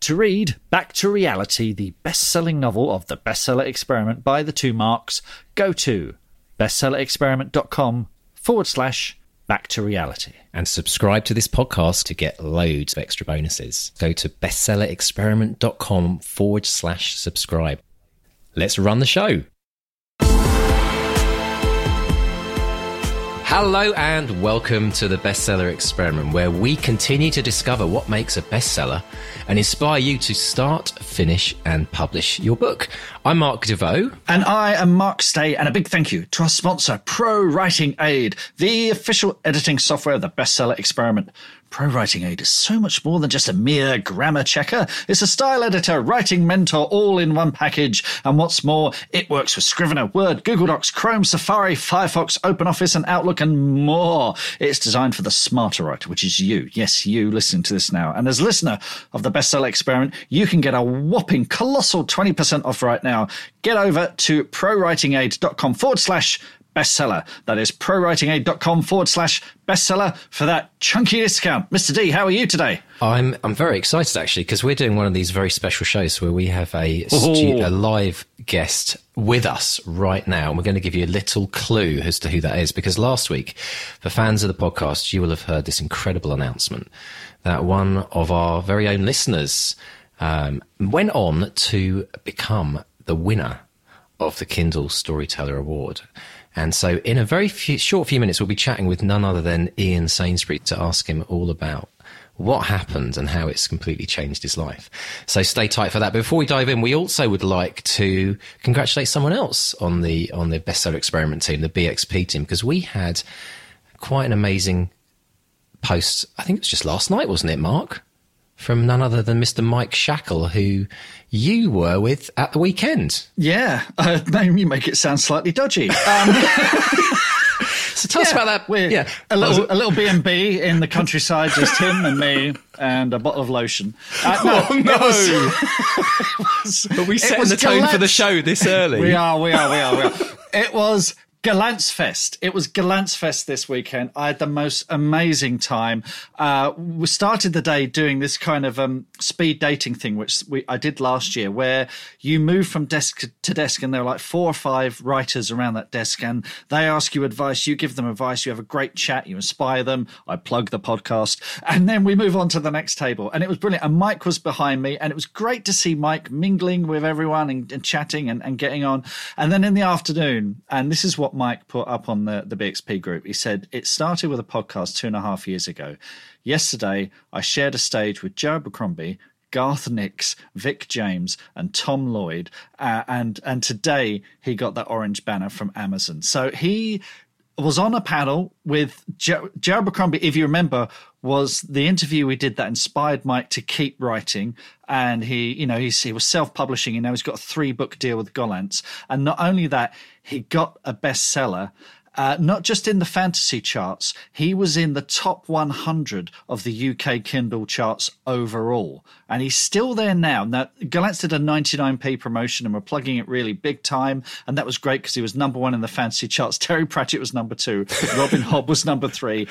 To read Back to Reality, the best selling novel of the bestseller experiment by the two marks, go to bestsellerexperiment.com forward slash back to reality. And subscribe to this podcast to get loads of extra bonuses. Go to bestsellerexperiment.com forward slash subscribe. Let's run the show. Hello and welcome to the Bestseller Experiment, where we continue to discover what makes a bestseller and inspire you to start, finish, and publish your book. I'm Mark Desvaux. And I am Mark Stay, and a big thank you to our sponsor, Pro Writing Aid, the official editing software of the Bestseller Experiment. Pro Writing Aid is so much more than just a mere grammar checker. It's a style editor, writing mentor, all in one package. And what's more, it works with Scrivener, Word, Google Docs, Chrome, Safari, Firefox, OpenOffice, and Outlook, and more. It's designed for the smarter writer, which is you. Yes, you listening to this now. And as listener of the Bestseller Experiment, you can get a whopping colossal 20% off right now. Get over to prowritingaid.com forward slash bestseller. That is prowritingaid.com forward slash bestseller for that chunky discount. Mr. D, how are you today? I'm I'm very excited actually because we're doing one of these very special shows where we have a stu- a live guest with us right now, and we're going to give you a little clue as to who that is. Because last week, for fans of the podcast, you will have heard this incredible announcement that one of our very own listeners um, went on to become the winner of the Kindle Storyteller Award. And so, in a very few, short few minutes, we'll be chatting with none other than Ian Sainsbury to ask him all about what happened and how it's completely changed his life. So stay tight for that. But before we dive in, we also would like to congratulate someone else on the on the bestseller experiment team, the BXP team, because we had quite an amazing post. I think it was just last night, wasn't it, Mark? From none other than Mr. Mike Shackle, who you were with at the weekend. Yeah, uh, you make it sound slightly dodgy. Um, So tell us about that. We're yeah, a little a little B and B in the countryside, just him and me, and a bottle of lotion. Uh, no, Oh, no. was- was- Are we setting the tone for the show this early? We are, we are, we are, we are. It was Gollancz Fest. It was Gollancz Fest this weekend. I had the most amazing time. Uh, we started the day doing this kind of um, speed dating thing, which we, I did last year, where you move from desk to desk, and there are like four or five writers around that desk, and they ask you advice. You give them advice. You have a great chat. You inspire them. I plug the podcast, and then we move on to the next table. And it was brilliant. And Mike was behind me, and it was great to see Mike mingling with everyone and, and chatting and, and getting on. And then in the afternoon, and this is what Mike put up on the, the BXP group. He said, It started with a podcast two and a half years ago. Yesterday, I shared a stage with Joe Abercrombie. Garth Nix, Vic James, and Tom Lloyd, uh, and and today he got that orange banner from Amazon. So he was on a panel with Joe, Joe Abercrombie, if you remember, was the interview we did that inspired Mike to keep writing. And he, you know, he was self publishing. You know, he's got a three book deal with Gollancz. And not only that, he got a bestseller. Uh, not just in the fantasy charts, he was in the top 100 of the UK Kindle charts overall. And he's still there now. Now, Gollancz did a 99p promotion and we're plugging it really big time. And that was great because he was number one in the fantasy charts. Terry Pratchett was number two. Robin Hobb was number three.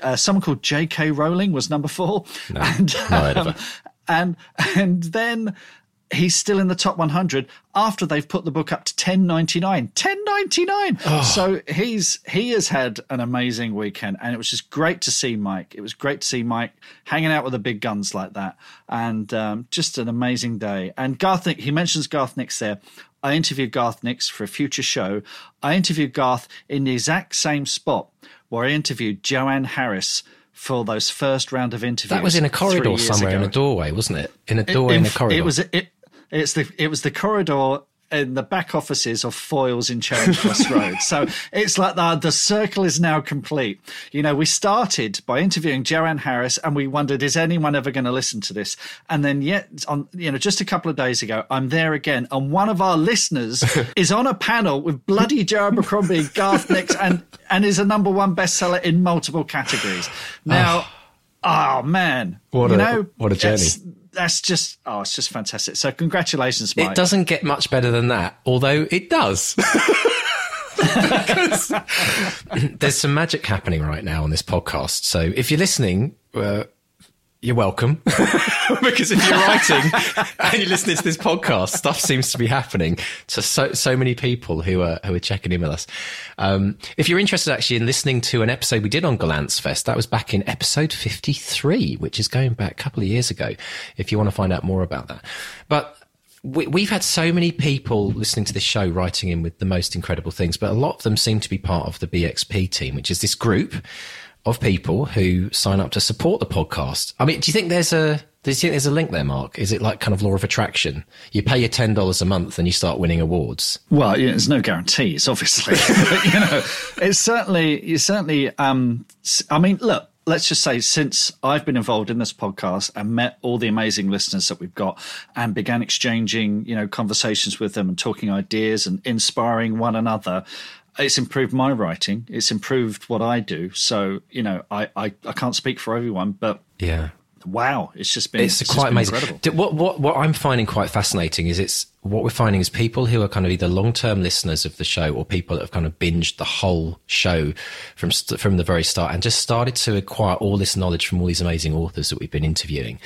Uh, someone called J.K. Rowling was number four. and, um, and and then he's still in the top 100 after they've put the book up to 10.99 10.99 so he's he has had an amazing weekend and it was just great to see mike. It was great to see mike hanging out with the big guns like that and um, just an amazing day. And garth he mentions garth nix there. I interviewed garth nix for a future show. I interviewed garth in the exact same spot where i interviewed joanne harris for those first round of interviews That was in a corridor somewhere in a doorway, wasn't it? In a doorway in, In- a corridor. It was it. It's the it was the corridor in the back offices of Foyles in Charing Cross Road. So it's like the the circle is now complete. You know, we started by interviewing Joanne Harris, and we wondered, is anyone ever going to listen to this? And then yet, on you know, just a couple of days ago, I'm there again, and one of our listeners is on a panel with bloody Joe Abercrombie, Garth Nix, and and is a number one bestseller in multiple categories. Ah. Now. Oh man! What you a- know, what a journey. That's- just oh, it's just fantastic. So congratulations, Mike. It doesn't get much better than that, although it does. There's some magic happening right now on this podcast. So if you're listening, uh, you're welcome. because if you're writing and you're listening to this podcast, stuff seems to be happening to so so many people who are who are checking in with us. Um, if you're interested actually in listening to an episode we did on Gollancz Fest, that was back in episode 53, which is going back a couple of years ago. If you want to find out more about that, but we, have had so many people listening to this show writing in with the most incredible things, but a lot of them seem to be part of the BXP team, which is this group of people who sign up to support the podcast. I mean, do you think there's a do you think there's a link there, Mark? Is it like kind of law of attraction? You pay your ten dollars a month and you start winning awards. Well, there's no guarantees, obviously. but, you know, it's certainly you certainly. Um, I mean, look, let's just say since I've been involved in this podcast and met all the amazing listeners that we've got and began exchanging, you know, conversations with them and talking ideas and inspiring one another, it's improved my writing. It's improved what I do. So, you know, I, I, I can't speak for everyone, but yeah. Wow, it's just been it's, it's quite amazing. Incredible. What what what I'm finding quite fascinating is it's what we're finding is people who are kind of either long term listeners of the show or people that have kind of binged the whole show from from the very start and just started to acquire all this knowledge from all these amazing authors that we've been interviewing.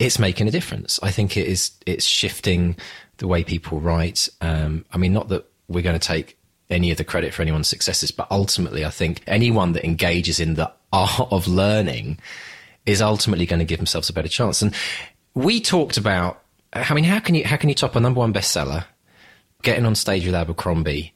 It's making a difference. I think it is. It's shifting the way people write. Um, I mean, not that we're going to take any of the credit for anyone's successes, but ultimately, I think anyone that engages in the art of learning is ultimately going to give themselves a better chance. And we talked about, I mean, how can you how can you top a number one bestseller, getting on stage with Abercrombie?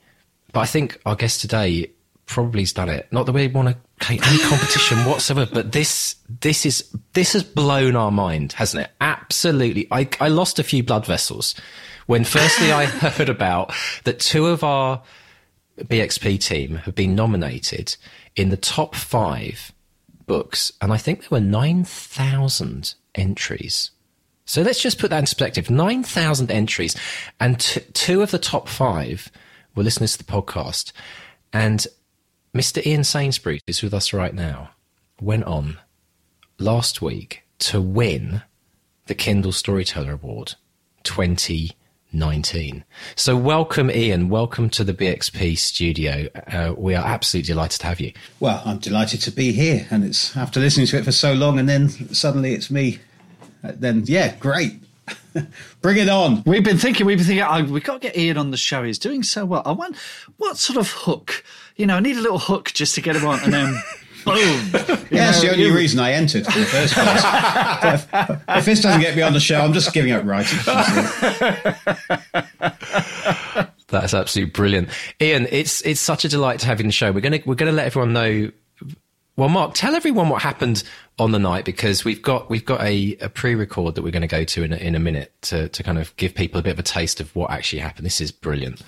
But I think our guest today probably has done it. Not that we want to take any competition whatsoever, but this this is this has blown our mind, hasn't it? Absolutely. I I lost a few blood vessels when firstly I heard about that two of our BXP team have been nominated in the top five books, and I think there were 9,000 entries. So let's just put that into perspective 9,000 entries, and t- two of the top five were listeners to the podcast. And Mr. Ian Sainsbury, who's with us right now, went on last week to win the Kindle Storyteller Award 20 19. So, welcome, Ian. Welcome to the BXP studio. Uh, we are absolutely delighted to have you. Well, I'm delighted to be here. And it's after listening to it for so long, and then suddenly it's me. Uh, then, yeah, great. Bring it on. We've been thinking, we've been thinking, oh, we've got to get Ian on the show. He's doing so well. I want, what sort of hook? You know, I need a little hook just to get him on. And then. Boom. yeah, that's the only reason I entered in the first place. if, if, this doesn't get me on the show, I'm just giving up writing. That's absolutely brilliant, Ian. It's it's such a delight to have you in the show. We're gonna we're gonna let everyone know. Well, Mark, tell everyone what happened on the night because we've got we've got a, a pre-record that we're going to go to in a, in a minute to to kind of give people a bit of a taste of what actually happened. This is brilliant.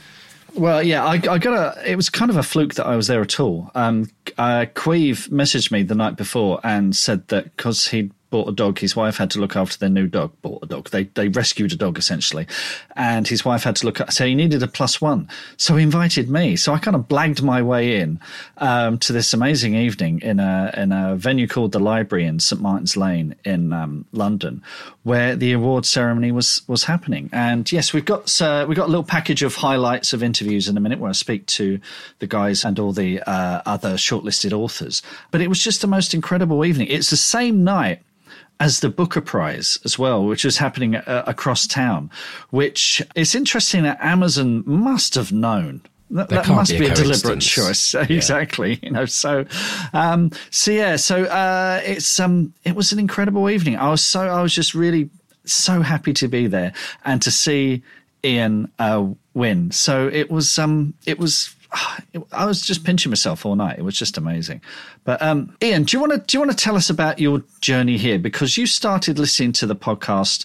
Well, yeah, I, I, got a. It was kind of a fluke that I was there at all. Um, uh, Caimh messaged me the night before and said that because he'd bought a dog. His wife had to look after their new dog. Bought a dog. They they rescued a dog essentially, and his wife had to look. At, so he needed a plus one. So he invited me. So I kind of blagged my way in um, to this amazing evening in a in a venue called the Library in St Martin's Lane in um, London, where the award ceremony was was happening. And yes, we've got uh, we've got a little package of highlights of interviews in a minute where I speak to the guys and all the uh, other shortlisted authors. But it was just the most incredible evening. It's the same night as the Booker Prize as well, which was happening uh, across town, which it's interesting that Amazon must have known. That, that must be a, a deliberate choice. Yeah. exactly you know so um so yeah so uh it's um it was an incredible evening. I was so i was just really so happy to be there and to see ian uh win. So it was um it was I was just pinching myself all night. It was just amazing. But um, Ian, do you want to do you want to tell us about your journey here because you started listening to the podcast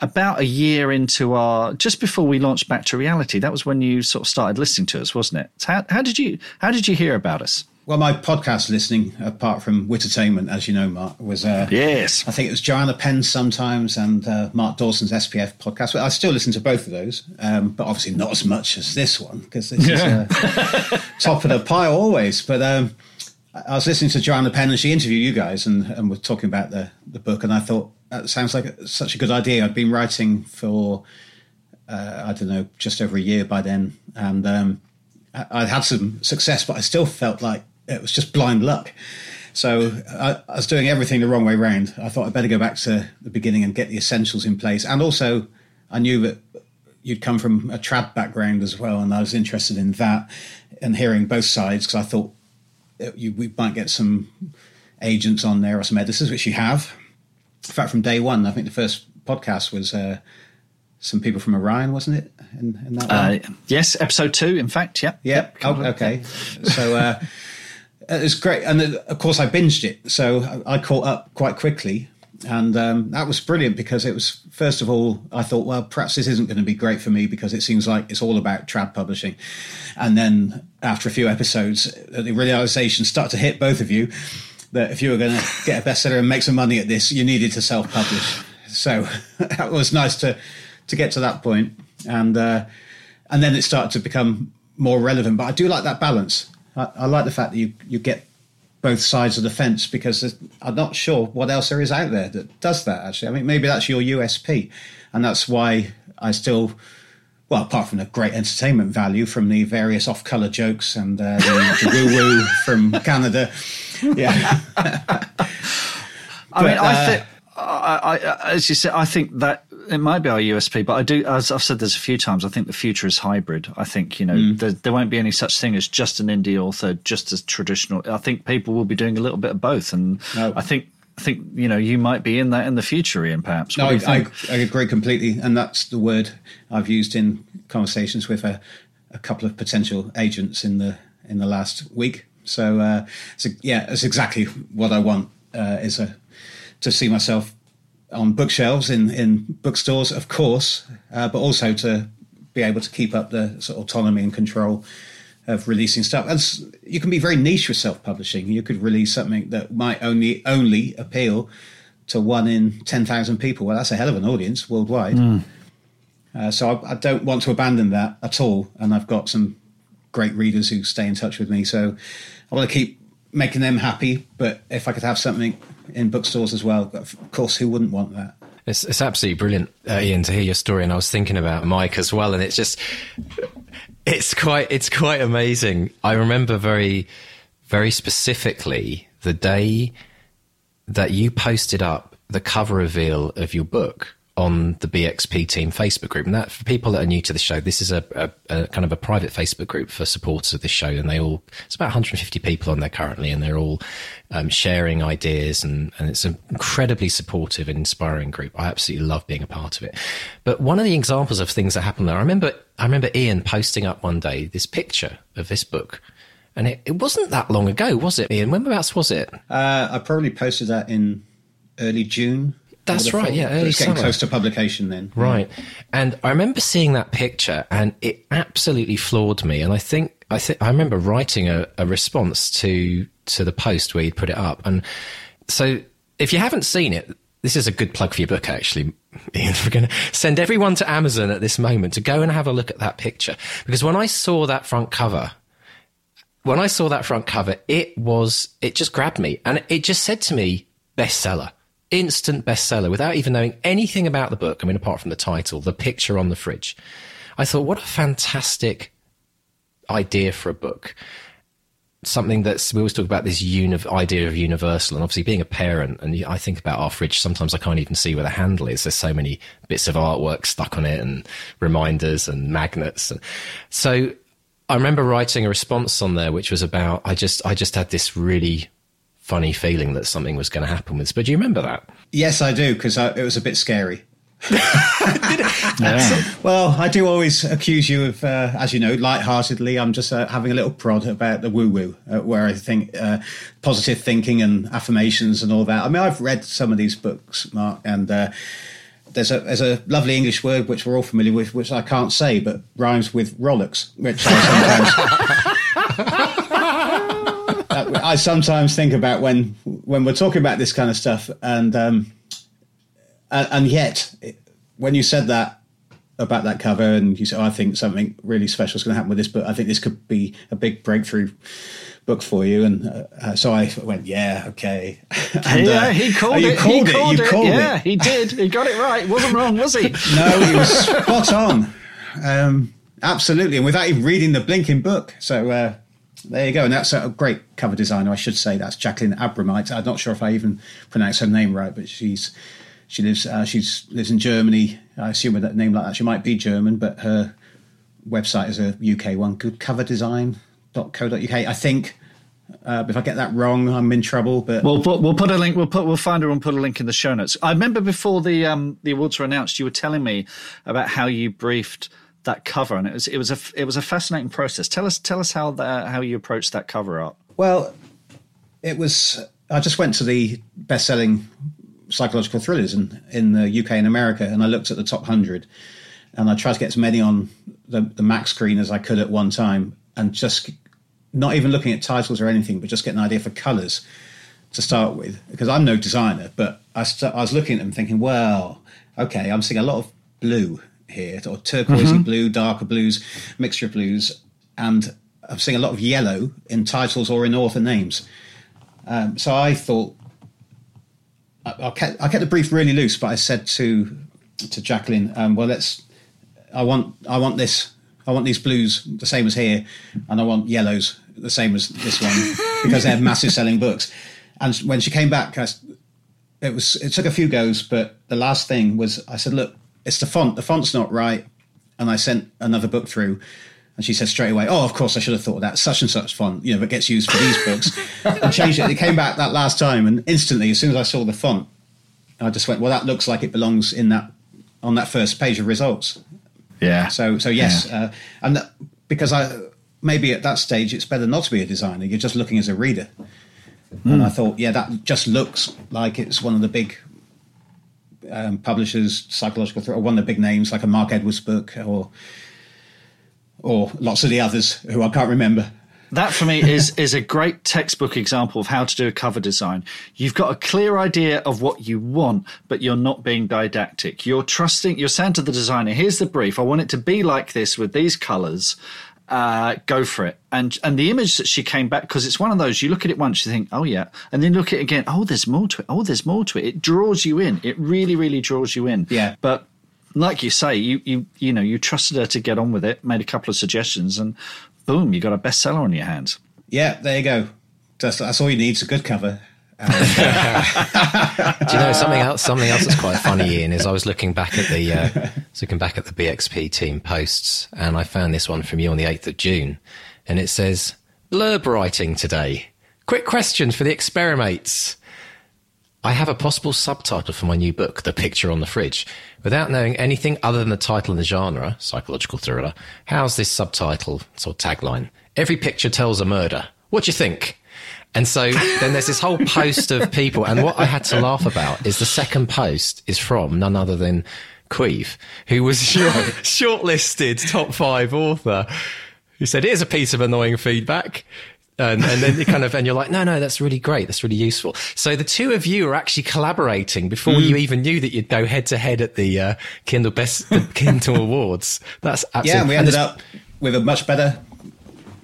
about a year into our just before we launched back to reality. That was when you sort of started listening to us, wasn't it? How, how did you how did you hear about us? Well, my podcast listening, apart from Wittertainment, as you know, Mark, was uh, yes. I think it was Joanna Penn sometimes and uh, Mark Dawson's SPF podcast. But I still listen to both of those, um, but obviously not as much as this one because this yeah. is uh, top of the pile always. But um, I was listening to Joanna Penn and she interviewed you guys and, and we're talking about the the book, and I thought that sounds like such a good idea. I'd been writing for uh, I don't know just over a year by then, and um, I'd had some success, but I still felt like it was just blind luck. So I, I, was doing everything the wrong way round. I thought I'd better go back to the beginning and get the essentials in place. And also, I knew that you'd come from a trad background as well, and I was interested in that and hearing both sides because I thought you, we might get some agents on there or some editors, which you have. In fact, from day one, I think the first podcast was uh, some people from Orion, wasn't it? In, in that uh, yes, episode two. In fact, yeah. Yeah. Yep, oh, okay. so. Uh, it was great, and uh, of course I binged it, so I caught up quite quickly, and um, that was brilliant because it was first of all I thought, well, perhaps this isn't going to be great for me because it seems like it's all about trad publishing, and then after a few episodes, the realization started to hit both of you that if you were going to get a bestseller and make some money at this, you needed to self-publish. So that was nice to to get to that point, and uh, and then it started to become more relevant. But I do like that balance I, I like the fact that you you get both sides of the fence because I'm not sure what else there is out there that does that. Actually, I mean, maybe that's your USP, and that's why I still, well, apart from the great entertainment value from the various off-color jokes and uh, the, the woo-woo from Canada, yeah. I mean, I uh, think, I, I, as you said, I think that it might be our USP, but I do, as I've said this a few times, I think the future is hybrid. I think, you know, mm. there, there, won't be any such thing as just an indie author, just as traditional. I think people will be doing a little bit of both. And no. I think, I think, you know, you might be in that in the future, Ian, perhaps. What no, I, I, I, agree completely. And that's the word I've used in conversations with a, a couple of potential agents in the, in the last week. So, uh, so yeah, it's exactly what I want, uh, is a, to see myself on bookshelves in, in bookstores, of course, uh, but also to be able to keep up the sort of autonomy and control of releasing stuff. And you can be very niche with self-publishing. You could release something that might only only appeal to one in ten thousand people. Well, that's a hell of an audience worldwide. Mm. Uh, so I, I, don't want to abandon that at all. And I've got some great readers who stay in touch with me. So I want to keep making them happy. But if I could have something in bookstores as well. Of course, who wouldn't want that? It's, it's absolutely brilliant, uh, Ian, to hear your story. And I was thinking about Mike as well, and it's just, it's quite, it's quite amazing. I remember very, very specifically the day that you posted up the cover reveal of your book on the BXP Team Facebook group. And that for people that are new to the show, this is a, a, a, kind of a private Facebook group for supporters of the show, and they all it's about 150 people on there currently, and they're all um, sharing ideas, and and it's an incredibly supportive and inspiring group. I absolutely love being a part of it. But one of the examples of things that happened there, I remember I remember Ian posting up one day this picture of this book. And it, it wasn't that long ago, was it, Ian? Whenabouts was it? Uh, I probably posted that in early June that's right. Yeah, early it's getting summer. close to publication then. Right. And I remember seeing that picture, and it absolutely floored me. And I think I think I remember writing a, a response to to the post where you'd put it up. And so, if you haven't seen it, this is a good plug for your book, actually. Ian, we're going to send everyone to Amazon at this moment to go and have a look at that picture. Because when I saw that front cover, when I saw that front cover, it was, it just grabbed me and it just said to me, bestseller instant bestseller without even knowing anything about the book. I mean, apart from the title, the picture on the fridge. I thought, what a fantastic idea for a book. Something that's, we always talk about this uni- idea of universal. And obviously, being a parent, and I think about our fridge, sometimes I can't even see where the handle is. There's so many bits of artwork stuck on it and reminders and magnets. And so I remember writing a response on there, which was about, I just, I just had this really funny feeling that something was going to happen with. But do you remember that? Yes, I do because it was a bit scary. yeah. Well, I do always accuse you of, uh, as you know, lightheartedly. I'm just uh, having a little prod about the woo woo, uh, where I think uh, positive thinking and affirmations and all that. I mean, I've read some of these books, Mark, and uh, there's a there's a lovely English word which we're all familiar with, which I can't say, but rhymes with Rolex, which I sometimes. I sometimes think about when when we're talking about this kind of stuff, and um, and, and yet when you said that about that cover, and you said, oh, "I think something really special is going to happen with this book. I think this could be a big breakthrough." book for you and uh, so I went yeah okay and, yeah uh, he called, oh, it. Called he called it, you called yeah it. he did he got it right wasn't wrong was he no he was spot on um, absolutely and without even reading the blinking book so uh, there you go. And that's a great cover designer, I should say. That's Jacqueline Abromeit. I'm not sure if I even pronounced her name right, but she's she lives uh, she's lives in Germany. I assume with a name like that, she might be German, but her website is a UK one. good cover Goodcoverdesign.co.uk. I think. Uh, if I get that wrong, I'm in trouble. But we'll put we'll put a link. We'll put we'll find her and put a link in the show notes. I remember before the um, the awards were announced, you were telling me about how you briefed that cover, and it was it was a it was a fascinating process. Tell us tell us how the, how you approached that cover art. Well, it was. I just went to the best selling psychological thrillers in, in the UK and America, and I looked at the top 100 and I tried to get as many on the, the Mac screen as I could at one time and just not even looking at titles or anything, but just get an idea for colours to start with. Because I'm no designer, but I, st- I was looking at them thinking, well, okay, I'm seeing a lot of blue here, or turquoisey mm-hmm. blue, darker blues, mixture of blues, and I'm seeing a lot of yellow in titles or in author names. Um, so I thought I, kept, I kept the brief really loose, but I said to to Jacqueline, um, "Well, let's. I want I want this. I want these blues the same as here, and I want yellows the same as this one because they're massive selling books." And when she came back, I, it was it took a few goes, but the last thing was I said, "Look, it's the font. The font's not right." And I sent another book through, and she said straight away, "Oh, of course, I should have thought of that. Such and such font, you know, that gets used for these books." and changed it. It came back that last time, and instantly, as soon as I saw the font, I just went, "Well, that looks like it belongs in that on that first page of results." Yeah. So, so yes, yeah. uh, and that, because I maybe at that stage it's better not to be a designer. You're just looking as a reader. Mm. And I thought, yeah, that just looks like it's one of the big um, publishers, psychological, or one of the big names, like a Mark Edwards book, or or lots of the others who I can't remember. That for me is is a great textbook example of how to do a cover design. You've got a clear idea of what you want, but you're not being didactic. You're trusting. You're saying to the designer, "Here's the brief. I want it to be like this with these colors. Uh, go for it." And and the image that she came back because it's one of those you look at it once, you think, "Oh yeah," and then look at it again. Oh, there's more to it. Oh, there's more to it. It draws you in. It really, really draws you in. Yeah. But like you say, you you you know you trusted her to get on with it, made a couple of suggestions, and boom, you got a bestseller on your hands. Yeah, there you go. That's, that's all you need. It's a good cover. Do you know something else? Something else that's quite funny, Ian, is I was looking back at the uh, looking back at the BXP team posts, and I found this one from you on the eighth of June, and it says blurb writing today. Quick question for the experiments. I have a possible subtitle for my new book, The Picture on the Fridge. Without knowing anything other than the title and the genre, psychological thriller, how's this subtitle sort of tagline? Every picture tells a murder. What do you think? And so then there's this whole post of people. And what I had to laugh about is the second post is from none other than Caimh, who was short, shortlisted top five author, who said, here's a piece of annoying feedback and, and then you kind of and you're like no no that's really great that's really useful so the two of you are actually collaborating before mm. you even knew that you'd go head to head at the uh, kindle best the kindle awards that's absolutely yeah and we ended up with a much better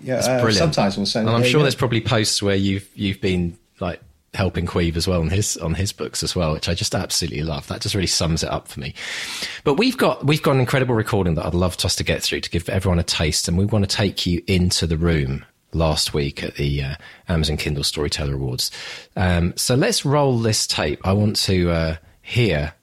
yeah uh, subtitle so and i'm sure there's probably posts where you've you've been like helping Caimh as well on his on his books as well, which I just absolutely love. That just really sums it up for me. But we've got we've got an incredible recording that I'd love us to get through to give everyone a taste, and we want to take you into the room last week at the uh, Amazon Kindle Storyteller Awards. Um, so let's roll this tape. I want to uh, hear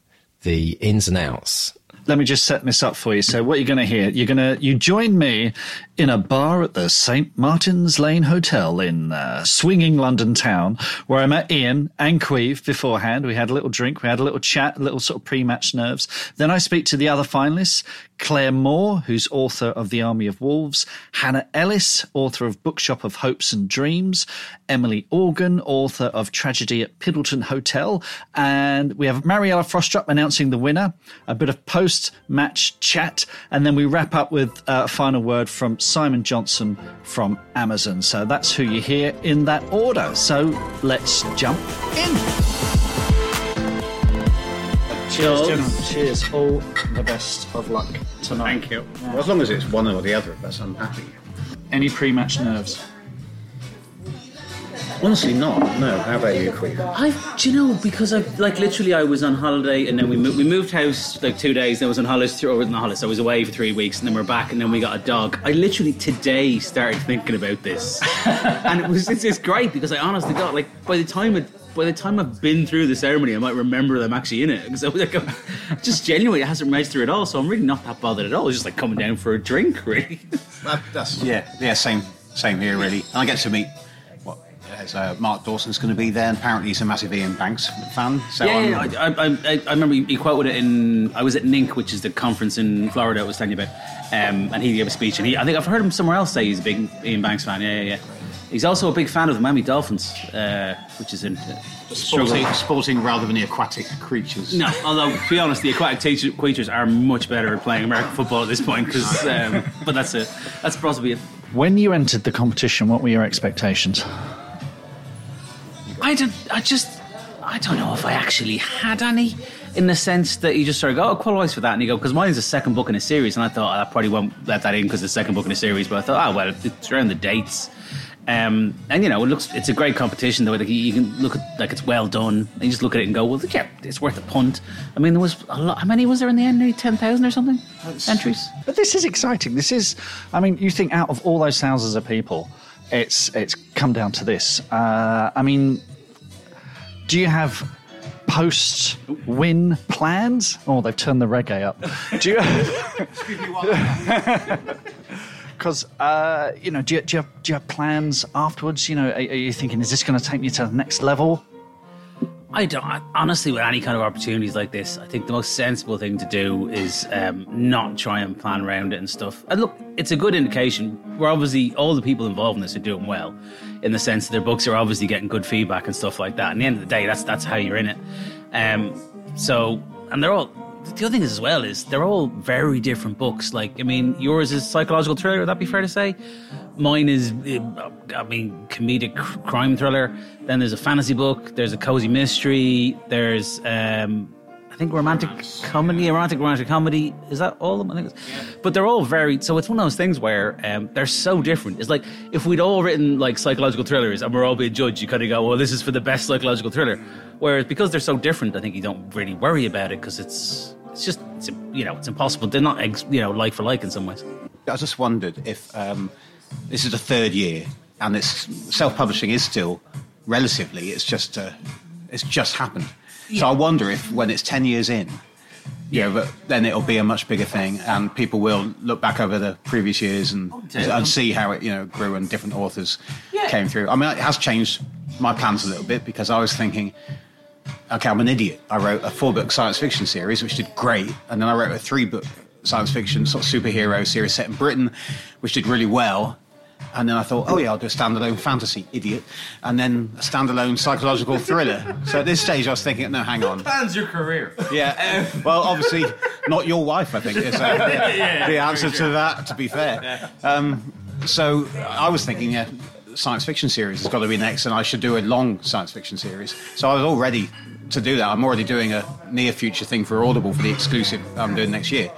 the ins and outs let me just set this up for you. So what you're going to hear, you're going to you join me in a bar at the St Martin's Lane Hotel in uh, swinging London town, where I met Ian and Caimh beforehand. We had a little drink, we had a little chat, a little sort of pre-match nerves. Then I speak to the other finalists, Claire Moore, who's author of The Army of Wolves, Hannah Ellis, author of Bookshop of Hopes and Dreams, Emily Organ, author of Tragedy at Piddleton Hotel, and we have Mariella Frostrup announcing the winner, a bit of post-match chat, and then we wrap up with a final word from Simon Johnson from Amazon. So that's who you hear in that order. So let's jump in. Cheers, gentlemen. Cheers. All the best of luck tonight. Thank you. Yeah. Well, as long as it's one or the other of us, I'm happy. Any pre match nerves? Honestly, not. No. How about you, Caimh? I, do you know, because I like literally, I was on holiday and then we moved, we moved house like two days. Then I was on holidays, through, or not holidays. I was away for three weeks, and then we're back, and then we got a dog. I literally today started thinking about this, and it was it's, it's great because I honestly got like by the time it. By the time I've been through the ceremony, I might remember them actually in it because I was like, just genuinely, it hasn't registered at all. So I'm really not that bothered at all. It's just like coming down for a drink, really. That, that's yeah, yeah. Same, same here, really. And I get to meet what as, uh, Mark Dawson's going to be there. And apparently, he's a massive Iain Banks fan. So Yeah, I'm- yeah, I, I, I, I remember he quoted it in. I was at NINC, which is the conference in Florida I was telling you about, um, and he gave a speech. And he, I think I've heard him somewhere else say he's a big Iain Banks fan. Yeah, yeah, yeah. He's also a big fan of the Miami Dolphins, uh, which is in uh, sporting, sporting rather than the aquatic creatures. No, although to be honest, the aquatic teacher- creatures are much better at playing American football at this point. Because, um, but that's it. That's possibly it. When you entered the competition, what were your expectations? I don't. I just. I don't know if I actually had any, in the sense that you just sort of go, "Oh, qualifies for that," and you go, "Because mine's the second book in a series," and I thought I probably won't let that in because it's the second book in a series. But I thought, oh well, it's around the dates. Um, and you know, it looks it's a great competition though. Like you, can look at like it's well done, and you just look at it and go, well, yeah, it's worth a punt. I mean, there was a lot. How many was there in the end? Maybe ten thousand or something entries. But this is exciting. This is, I mean, you think out of all those thousands of people, it's it's come down to this. Uh, I mean, do you have post win plans? Oh, they've turned the reggae up. Do you? Because uh, you know, do you, do, you have, do you have plans afterwards? You know, are, are you thinking, is this going to take me to the next level? I don't I, honestly with any kind of opportunities like this. I think the most sensible thing to do is um, not try and plan around it and stuff. And look, it's a good indication. We're obviously all the people involved in this are doing well, in the sense that their books are obviously getting good feedback and stuff like that. And the end of the day, that's that's how you're in it. Um, so, and they're all. The other thing is as well is they're all very different books. Like, I mean, yours is psychological thriller. Would that be fair to say? Mine is, uh, I mean, comedic crime thriller. Then there's a fantasy book. There's a cozy mystery. There's, um, I think, romantic comedy. Romantic romantic comedy. Is that all of them? I think. It's, But they're all very. So it's one of those things where um, they're so different. It's like if we'd all written like psychological thrillers and we're all being judged, you kind of go, "Well, this is for the best psychological thriller." Whereas because they're so different, I think you don't really worry about it because it's it's just it's, you know it's impossible. They're not you know like for like in some ways. I just wondered if um, this is the third year and it's self-publishing is still relatively. It's just uh, it's just happened. So I wonder if when it's ten years in, yeah, but then it'll be a much bigger thing, and people will look back over the previous years and oh, and see how it you know grew and different authors Yeah. came through. I mean, it has changed my plans a little bit because I was thinking. Okay, I'm an idiot. I wrote a four book science fiction series, which did great. And then I wrote a three book science fiction sort of superhero series set in Britain, which did really well. And then I thought, oh yeah, I'll do a standalone fantasy, idiot. And then a standalone psychological thriller. So at this stage, I was thinking, no, hang on. Plans your career. Yeah. Well, obviously, not your wife, I think, is uh, the answer to that, to be fair. Um, so I was thinking, yeah, science fiction series has got to be next, and I should do a long science fiction series. So I was all ready to do that. I'm already doing a near future thing for Audible for the exclusive I'm doing next year.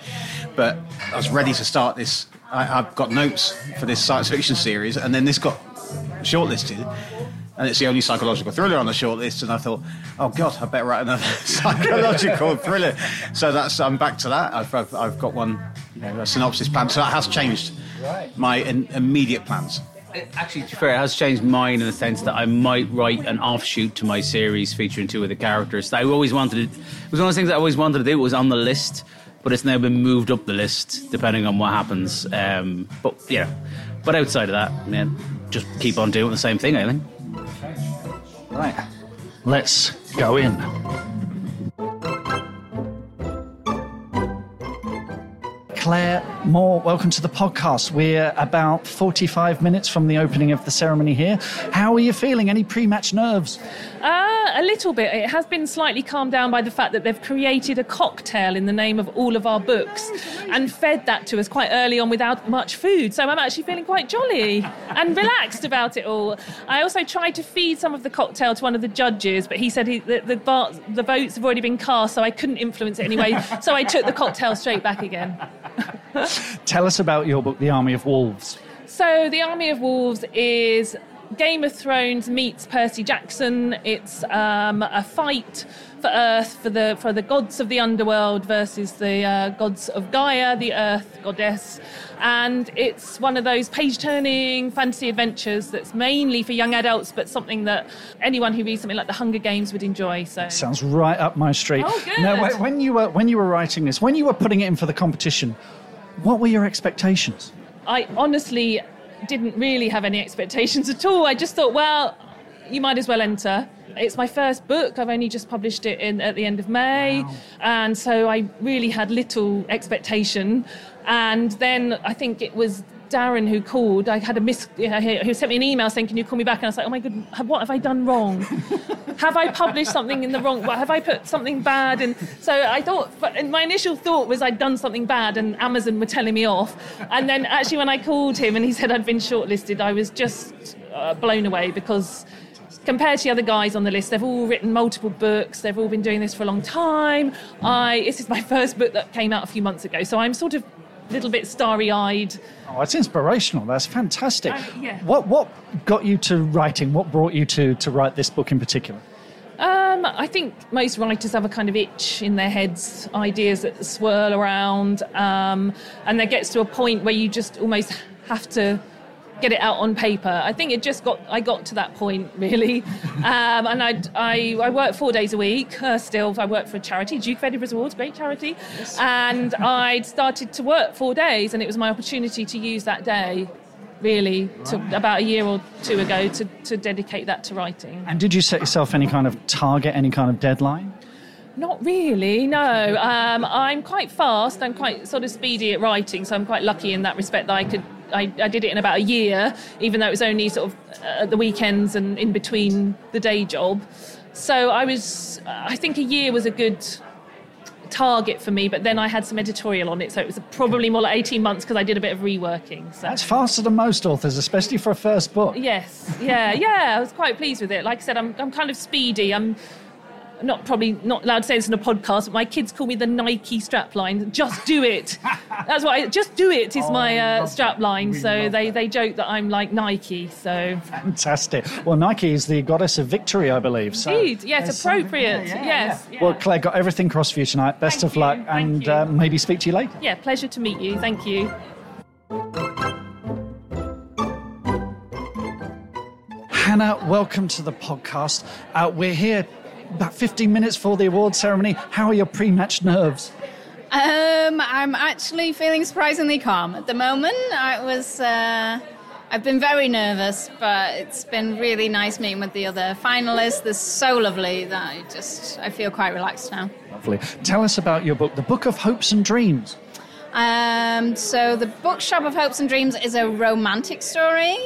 But I was ready to start this. I, I've got notes for this science fiction series, and then this got shortlisted. And it's the only psychological thriller on the shortlist, and I thought, oh god, I better write another psychological thriller. So that's I'm back to that. I've, I've, I've got one, you know, a synopsis plan. So that has changed my in, immediate plans. Actually, to be fair, it has changed mine in the sense that I might write an offshoot to my series featuring two of the characters. That I always wanted to, it was one of the things I always wanted to do. It was on the list, but it's now been moved up the list depending on what happens. Um, but yeah, but outside of that, man, just keep on doing the same thing. I think. Right. Let's go in. Claire Moore, welcome to the podcast. We're about 45 minutes from the opening of the ceremony here. How are you feeling? Any pre match nerves? Uh, a little bit. It has been slightly calmed down by the fact that they've created a cocktail in the name of all of our books and fed that to us quite early on without much food. So I'm actually feeling quite jolly and relaxed about it all. I also tried to feed some of the cocktail to one of the judges, but he said he, the, the, bar, the votes have already been cast, so I couldn't influence it anyway. so I took the cocktail straight back again. Tell us about your book, The Army of Wolves. So, The Army of Wolves is Game of Thrones meets Percy Jackson. It's um, a fight for Earth for the for the gods of the underworld versus the uh, gods of Gaia, the Earth goddess, and it's one of those page-turning fantasy adventures that's mainly for young adults, but something that anyone who reads something like The Hunger Games would enjoy. So Sounds right up my street. Oh, good. Now, when you were when you were writing this, when you were putting it in for the competition, what were your expectations? I honestly didn't really have any expectations at all. I just thought, well, you might as well enter. It's my first book. I've only just published it in at the end of May, and so I really had little expectation. And then I think it was Darren who called. I had a miss. He sent me an email saying, "Can you call me back?" And I was like, "Oh my god, what have I done wrong? have I published something in the wrong? What have I put something bad?" And so I thought. But my initial thought was I'd done something bad, and Amazon were telling me off. And then actually, when I called him and he said I'd been shortlisted, I was just uh, blown away because compared to the other guys on the list, they've all written multiple books. They've all been doing this for a long time. I this is my first book that came out a few months ago, so I'm sort of little bit starry-eyed. Oh, it's inspirational. That's fantastic. Uh, yeah. What what got you to writing? What brought you to to write this book in particular? Um, I think most writers have a kind of itch in their heads, ideas that swirl around, um, and there gets to a point where you just almost have to get it out on paper. I think it just got I got to that point really, um, and I, I I work four days a week. Uh, still, I work for a charity, Duke of Edinburgh Awards, great charity, and I'd started to work four days, and it was my opportunity to use that day. Really, to about a year or two ago, to, to dedicate that to writing. And did you set yourself any kind of target, any kind of deadline? Not really, no. Um, I'm quite fast. I'm quite sort of speedy at writing, so I'm quite lucky in that respect that I could. I, I did it in about a year, even though it was only sort of uh, at the weekends and in between the day job. So I was. I think a year was a good target for me, but then I had some editorial on it, so it was probably more like 18 months because I did a bit of reworking. So. That's faster than most authors, especially for a first book. Yes, yeah, yeah. I was quite pleased with it. Like I said, I'm, I'm kind of speedy. I'm not probably not allowed to say this in a podcast, but my kids call me the Nike strapline. Just do it. That's what I just do it is my uh, strapline. So they, they joke that I'm like Nike. So Fantastic. Well, Nike is the goddess of victory, I believe. So indeed, yes, appropriate. there, yeah, yes. yeah. yeah. Well, Claire, got everything crossed for you tonight. Best Thank of luck, thank and uh, maybe speak to you later. yeah, pleasure to meet you. Thank you. Hannah, welcome to the podcast. Uh, we're here about 15 minutes for the award ceremony. How are your pre-match nerves? Um, I'm actually feeling surprisingly calm at the moment. I was, uh, I've been very nervous, but it's been really nice meeting with the other finalists. They're so lovely that I just, I feel quite relaxed now. Lovely. Tell us about your book, The Book of Hopes and Dreams. Um, so the Bookshop of Hopes and Dreams is a romantic story.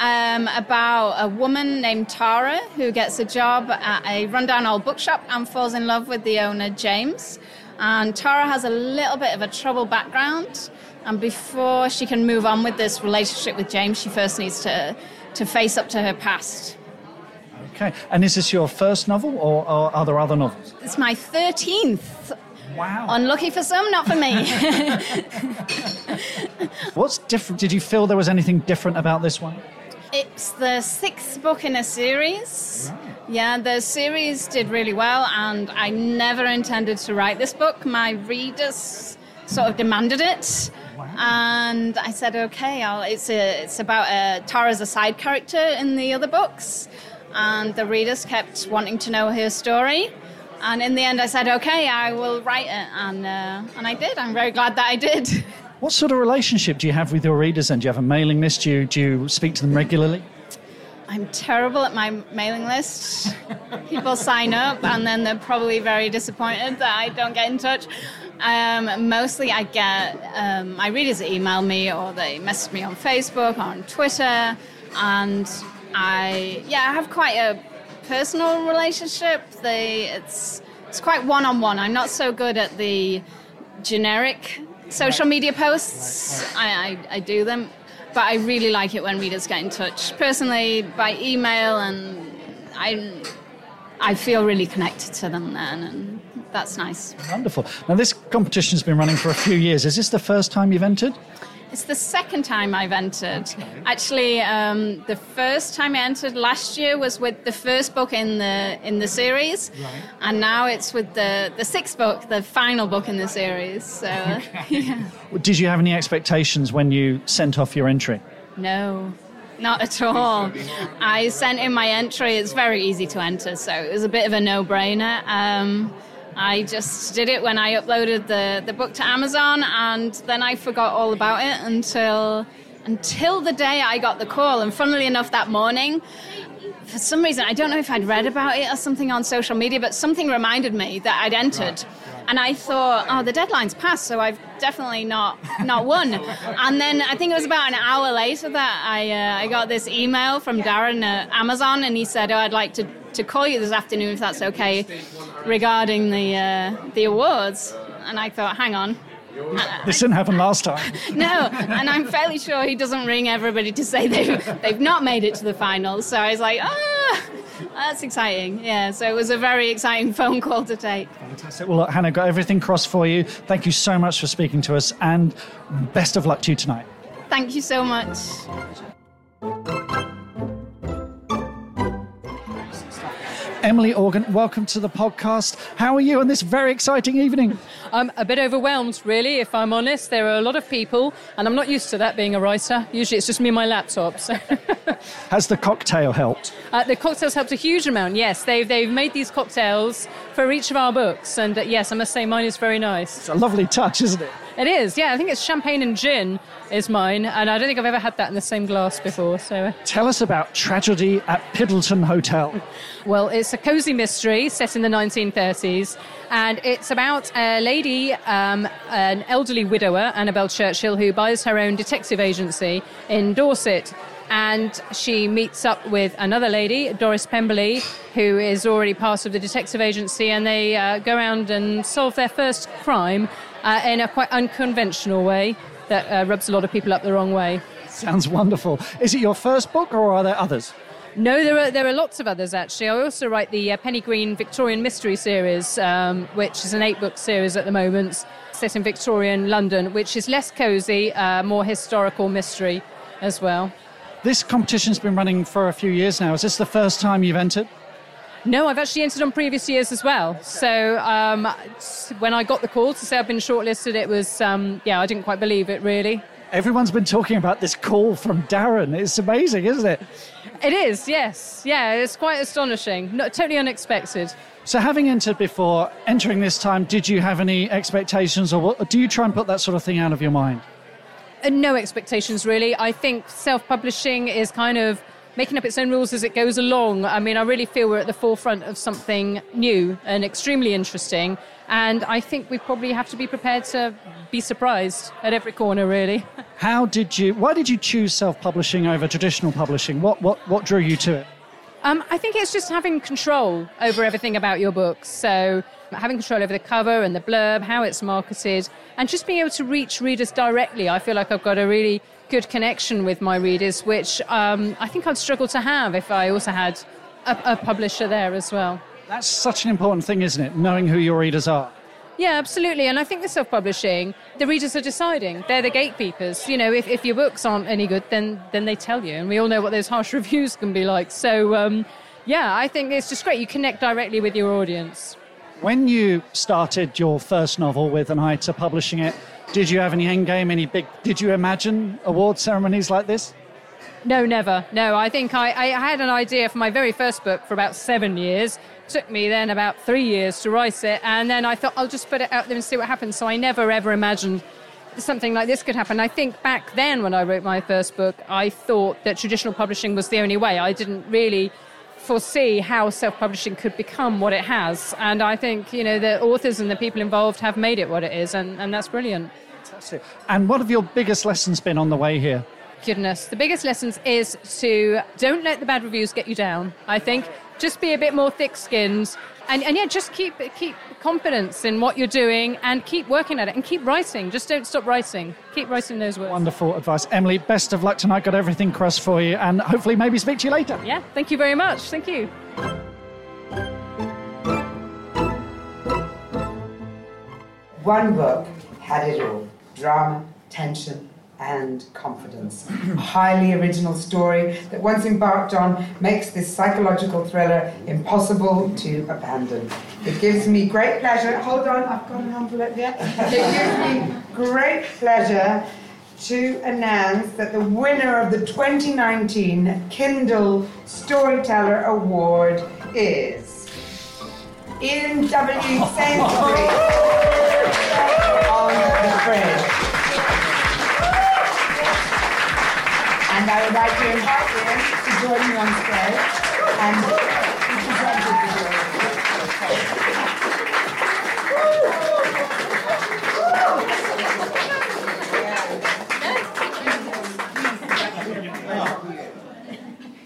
Um, about a woman named Tara who gets a job at a rundown old bookshop and falls in love with the owner, James. And Tara has a little bit of a troubled background. And before she can move on with this relationship with James, she first needs to, to face up to her past. Okay. And is this your first novel, or, or are there other novels? It's my 13th. Wow. Unlucky for some, not for me. What's different? Did you feel there was anything different about this one? It's the sixth book in a series. Yeah, the series did really well, and I never intended to write this book. My readers sort of demanded it, and I said, "Okay, I'll, it's a, it's about a, Tara's a side character in the other books, and the readers kept wanting to know her story." And in the end, I said, "Okay, I will write it," and uh, and I did. I'm very glad that I did. What sort of relationship do you have with your readers? And do you have a mailing list? Do you, do you speak to them regularly? I'm terrible at my mailing list. People sign up and then they're probably very disappointed that I don't get in touch. Um, mostly I get um, my readers email me or they message me on Facebook or on Twitter. And I, yeah, I have quite a personal relationship. They, it's, it's quite one on one. I'm not so good at the generic social media posts. I, I, I do them, but I really like it when readers get in touch personally by email, and I I feel really connected to them then, and that's nice. Wonderful. Now, this competition's been running for a few years. Is this the first time you've entered? It's the second time I've entered. Actually, um, the first time I entered last year was with the first book in the in the series, right. and now it's with the the sixth book, the final book in the series. So, okay. yeah. Did you have any expectations when you sent off your entry? No. Not at all. I sent in my entry. It's very easy to enter, so it was a bit of a no-brainer. Um, I just did it when I uploaded the, the book to Amazon, and then I forgot all about it until until the day I got the call. And funnily enough, that morning, for some reason, I don't know if I'd read about it or something on social media, but something reminded me that I'd entered. And I thought, oh, the deadline's passed, so I've definitely not not won. and then I think it was about an hour later that I uh, I got this email from Darren at Amazon, and he said, oh, I'd like to, to call you this afternoon if that's okay, regarding the uh, the awards. And I thought, hang on, this didn't happen last time. no, and I'm fairly sure he doesn't ring everybody to say they've, they've not made it to the finals. So I was like, ah, that's exciting. Yeah, so it was a very exciting phone call to take. Fantastic. Well, look, Hannah, got everything crossed for you. Thank you so much for speaking to us, and best of luck to you tonight. Thank you so much. Emily Organ, welcome to the podcast. How are you on this very exciting evening? I'm a bit overwhelmed, really, if I'm honest. There are a lot of people, and I'm not used to that being a writer. Usually it's just me and my laptop. So. Has the cocktail helped? Uh, the cocktails helped a huge amount, yes. They've, they've made these cocktails for each of our books, and uh, yes, I must say mine is very nice. It's a lovely touch, isn't it? It is, yeah. I think it's champagne and gin is mine, and I don't think I've ever had that in the same glass before. So, uh. tell us about Tragedy at Piddleton Hotel. Well, it's a cosy mystery set in the 1930s, and it's about a lady, um, an elderly widower, Annabel Churchill, who buys her own detective agency in Dorset and she meets up with another lady, Doris Pemberley, who is already part of the detective agency, and they uh, go around and solve their first crime uh, in a quite unconventional way that uh, rubs a lot of people up the wrong way. Sounds wonderful. Is it your first book, or are there others? No, there are there are lots of others actually. I also write the uh, Penny Green Victorian Mystery Series, um, which is an eight-book series at the moment, set in Victorian London, which is less cosy, uh, more historical mystery as well. This competition's been running for a few years now. Is this the first time you've entered? No, I've actually entered on previous years as well. So um, when I got the call to say I've been shortlisted, it was, um, yeah, I didn't quite believe it really. Everyone's been talking about this call from Darren. It's amazing, isn't it? It is, yes. Yeah, it's quite astonishing. Not, totally unexpected. So, having entered before, entering this time, did you have any expectations or what, do you try and put that sort of thing out of your mind? Uh, no expectations, really. I think self publishing is kind of making up its own rules as it goes along. I mean, I really feel we're at the forefront of something new and extremely interesting. And I think we probably have to be prepared to be surprised at every corner, really. How did you, why did you choose self publishing over traditional publishing? What, what, what drew you to it? Um, I think it's just having control over everything about your books. So, having control over the cover and the blurb, how it's marketed, and just being able to reach readers directly. I feel like I've got a really good connection with my readers, which um, I think I'd struggle to have if I also had a, a publisher there as well. That's such an important thing, isn't it? Knowing who your readers are. Yeah, absolutely. And I think with self publishing, the readers are deciding. They're the gatekeepers. You know, if, if your books aren't any good, then, then they tell you. And we all know what those harsh reviews can be like. So, um, yeah, I think it's just great. You connect directly with your audience. When you started your first novel with an eye to publishing it, did you have any end game, any big, did you imagine award ceremonies like this? No, never. No, I think I, I had an idea for my very first book for about seven years. It took me then about three years to write it, and then I thought I'll just put it out there and see what happens. So I never ever imagined something like this could happen. I think back then when I wrote my first book, I thought that traditional publishing was the only way. I didn't really foresee how self-publishing could become what it has. And I think, you know, the authors and the people involved have made it what it is, and, and that's brilliant. Fantastic. And what have your biggest lessons been on the way here? Goodness. The biggest lessons is to don't let the bad reviews get you down, I think. Just be a bit more thick-skinned and, and yeah, just keep keep confidence in what you're doing and keep working at it and keep writing. Just don't stop writing. Keep writing those words. Wonderful advice. Emily, best of luck tonight. Got everything crossed for you and hopefully maybe speak to you later. Yeah, thank you very much. Thank you. One book had it all drama, tension, and confidence. A highly original story that, once embarked on, makes this psychological thriller impossible to abandon. It gives me great pleasure. Hold on, I've got an envelope here. It gives me great pleasure to announce that the winner of the 2019 Kindle Storyteller Award is Ian W. Sainsbury on the fridge. And I would like to invite Ian to join me on stage and be presented the award.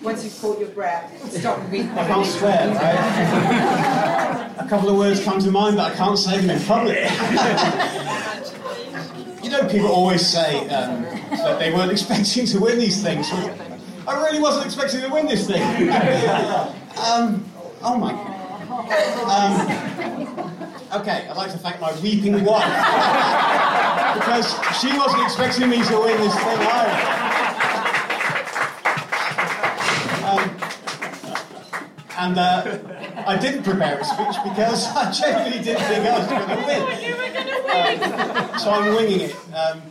Once you've caught your breath, stop weeping. I can't swear, right? a couple of words come to mind, but I can't say them in public. you know, people always say um, that they weren't expecting to win these things. I really wasn't expecting to win this thing. um, oh my. Um, okay, I'd like to thank my weeping wife because she wasn't expecting me to win this thing either. And uh, I didn't prepare a speech because I genuinely didn't think I was going to win. Um, so I'm winging it. Um,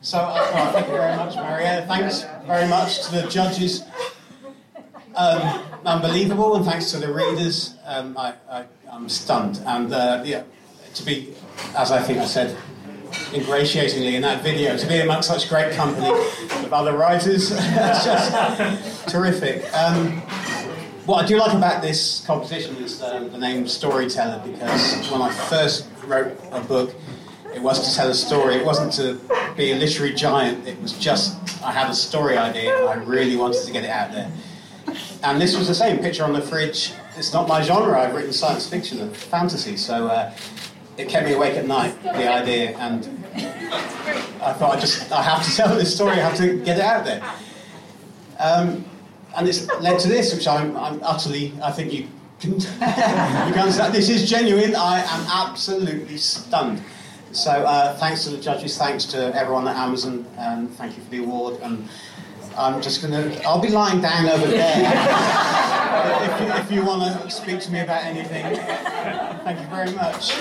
so uh, well, thank you very much, Maria. Thanks very much to the judges. Um, unbelievable, and thanks to the readers. Um, I, I, am stunned. And uh, yeah, to be, as I think I said ingratiatingly in that video, to be amongst such great company of other writers, it's just terrific. Um, what I do like about this competition is the name Storyteller because when I first wrote a book, it was to tell a story. It wasn't to be a literary giant. It was just I had a story idea and I really wanted to get it out there. And this was the same picture on the fridge. It's not my genre. I've written science fiction and fantasy, so uh, it kept me awake at night. The idea, and I thought I just I have to tell this story. I have to get it out there. Um, and it's led to this, which I'm, I'm utterly, I think you can, you can understand. This is genuine. I am absolutely stunned. So uh, thanks to the judges, thanks to everyone at Amazon, and thank you for the award. And I'm just going to, I'll be lying down over there if you, if you want to speak to me about anything. Thank you very much.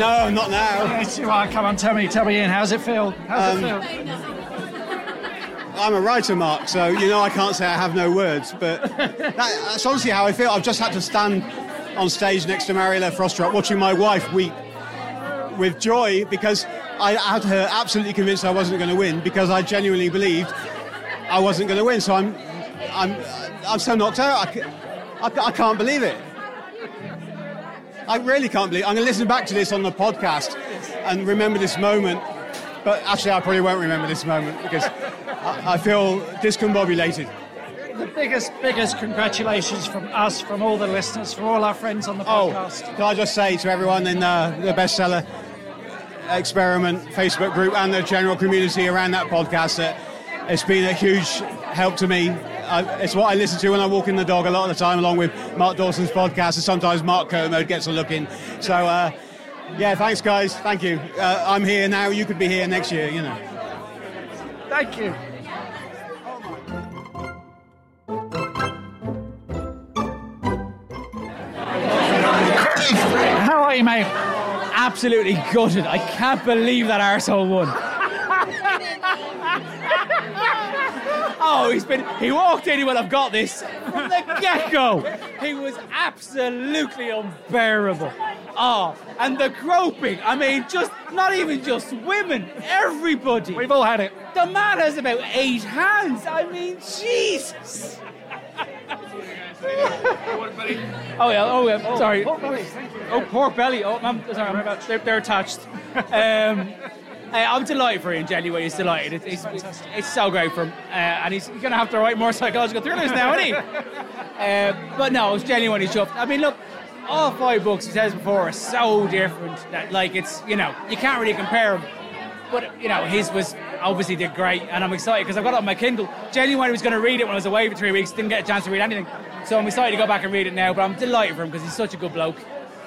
No, not now. Come on, tell me, tell me, Ian, how's it feel? How's Um, it feel? I'm a writer, Mark, so you know I can't say I have no words, but that, that's honestly how I feel. I've just had to stand on stage next to Mariella Frostrup watching my wife weep with joy because I had her absolutely convinced I wasn't going to win because I genuinely believed I wasn't going to win. So I'm, I'm, I'm so knocked out. I, I, I can't believe it. I really can't believe. I'm going to listen back to this on the podcast and remember this moment. But actually, I probably won't remember this moment because I, I feel discombobulated. The biggest, biggest congratulations from us, from all the listeners, from all our friends on the Oh, podcast. can I just say to everyone in uh, the bestseller experiment Facebook group and the general community around that podcast that it's been a huge help to me. I, it's what I listen to when I walk in the dog a lot of the time, along with Mark Dawson's podcast, and sometimes Mark Kermode gets a look in. So, uh, yeah, thanks, guys. Thank you. Uh, I'm here now. You could be here next year, you know. Thank you. How are you, mate? Absolutely gutted. I can't believe that arsehole won. Oh, he's been. He walked in. He went, "I've got this." From the get-go, he was absolutely unbearable. Oh, and the groping. I mean, just not even just women. Everybody. We've all had it. The man has about eight hands. I mean, Jesus. oh yeah. Oh yeah. sorry. Oh, poor belly. Oh, I'm sorry. I'm about, they're, they're attached. Um, uh, I'm delighted for him, genuinely. He's delighted. It, it's, it's, it's so great for him, uh, and he's going to have to write more psychological thrillers now, isn't he? Uh, but no, it's genuinely chuffed. I mean, look, all five books he says before are so different that, like, it's you know, you can't really compare them. But you know, his was obviously did great, and I'm excited because I've got it on my Kindle. Genuinely was going to read it when I was away for three weeks, didn't get a chance to read anything. So I'm excited to go back and read it now. But I'm delighted for him because he's such a good bloke,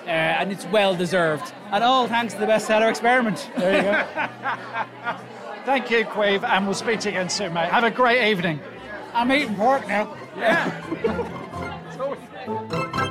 uh, and it's well deserved. And all thanks to the bestseller experiment. There you go. Thank you, Caimh, and we'll speak to you again soon, mate. Have a great evening. I'm eating pork now. Yeah.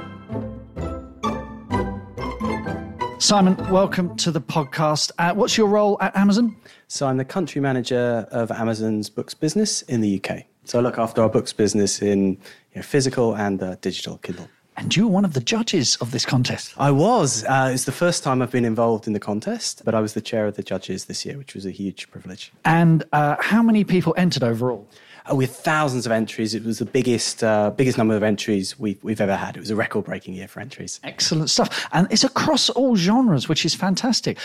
Simon, welcome to the podcast. Uh, what's your role at Amazon? So I'm the country manager of Amazon's books business in the UK. So I look after our books business in you know, physical and uh, digital Kindle. And you were one of the judges of this contest. I was. Uh, it's the first time I've been involved in the contest, but I was the chair of the judges this year, which was a huge privilege. And uh, how many people entered overall? Uh, with thousands of entries, it was the biggest uh, biggest number of entries we've, we've ever had. It was a record breaking year for entries. Excellent stuff. And it's across all genres, which is fantastic.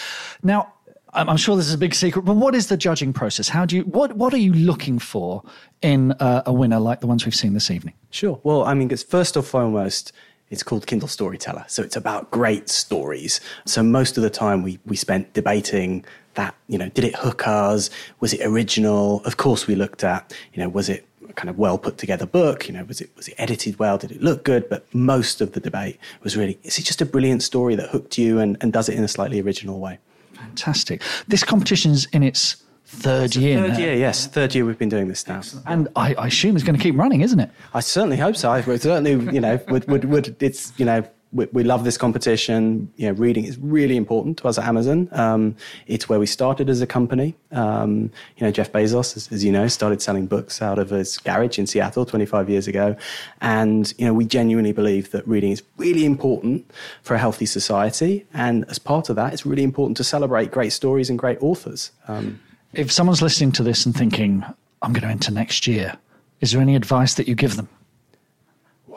Now, I'm sure this is a big secret, but what is the judging process? How do you what what are you looking for in uh, a winner like the ones we've seen this evening? Sure. Well, I mean, first and foremost, it's called Kindle Storyteller. So it's about great stories. So most of the time we, we spent debating that, you know, did it hook us? Was it original? Of course we looked at, you know, was it a kind of well put together book? You know, was it was it edited well? Did it look good? But most of the debate was really, is it just a brilliant story that hooked you and, and does it in a slightly original way? Fantastic. This competition's in its third year. Third now. year, yes. Third year we've been doing this now. And I, I assume it's going to keep running, isn't it? I certainly hope so. I certainly, you know, would, would, would it's, you know, we, we love this competition. You know, reading is really important to us at Amazon. Um, it's where we started as a company. Um, you know, Jeff Bezos, as, as you know, started selling books out of his garage in Seattle 25 years ago. And, you know, we genuinely believe that reading is really important for a healthy society. And as part of that, it's really important to celebrate great stories and great authors. Um, If someone's listening to this and thinking, I'm going to enter next year, is there any advice that you give them?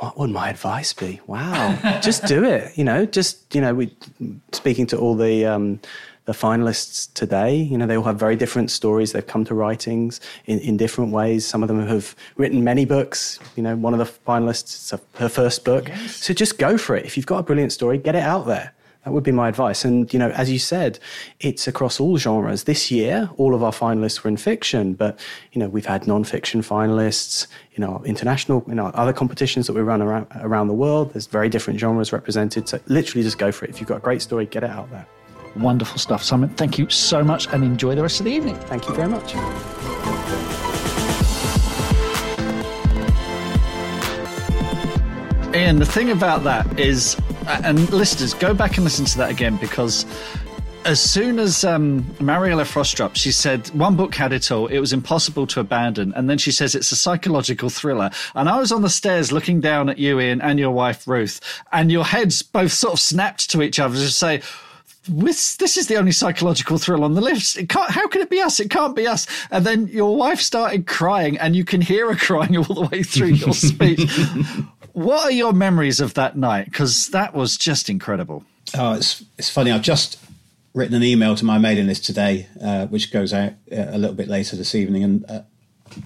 What would my advice be? Wow, just do it. You know, just you know, we speaking to all the um, the finalists today. You know, they all have very different stories. They've come to writings in, in different ways. Some of them have written many books. You know, one of the finalists, it's her first book. So just go for it. If you've got a brilliant story, get it out there. That would be my advice. And, you know, as you said, it's across all genres. This year, all of our finalists were in fiction, but, you know, we've had non-fiction finalists, in our international, in our other competitions that we run around, around the world. There's very different genres represented. So literally just go for it. If you've got a great story, get it out there. Wonderful stuff, Simon. Thank you so much and enjoy the rest of the evening. Thank you very much. Ian, the thing about that is, and listeners, go back and listen to that again because as soon as um, Mariella Frostrup, she said one book had it all. It was impossible to abandon, and then she says it's a psychological thriller. And I was on the stairs looking down at you, Ian, and your wife Ruth, and your heads both sort of snapped to each other to say. This, this is the only psychological thrill on the list. It can't, how can it be us? It can't be us. And then your wife started crying, and you can hear her crying all the way through your speech. What are your memories of that night? Because that was just incredible. Oh, it's it's funny. I've just written an email to my mailing list today, uh, which goes out uh, a little bit later this evening, and uh,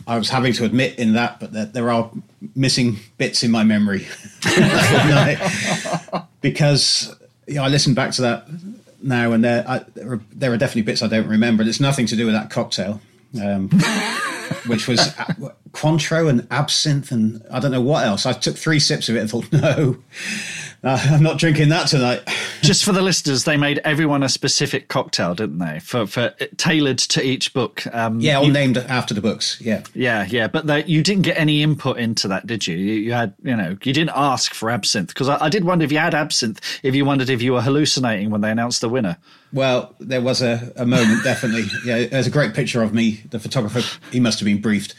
I was having to admit in that, but that there are missing bits in my memory because you know, I listened back to that now, and there I, there, are, there are definitely bits I don't remember. And it's nothing to do with that cocktail. Um, which was uh, Cointreau and absinthe and I don't know what else. I took three sips of it and thought, no, uh, I'm not drinking that tonight. Just for the listeners, they made everyone a specific cocktail, didn't they? For for tailored to each book. Um, Yeah, all you- named after the books. Yeah. yeah, yeah. But they, you didn't get any input into that, did you? You, you had, you know, you didn't ask for absinthe because I, I did wonder if you had absinthe, if you wondered if you were hallucinating when they announced the winner. Well, there was a, a moment, definitely. Yeah, there's a great picture of me. The photographer, he must have been briefed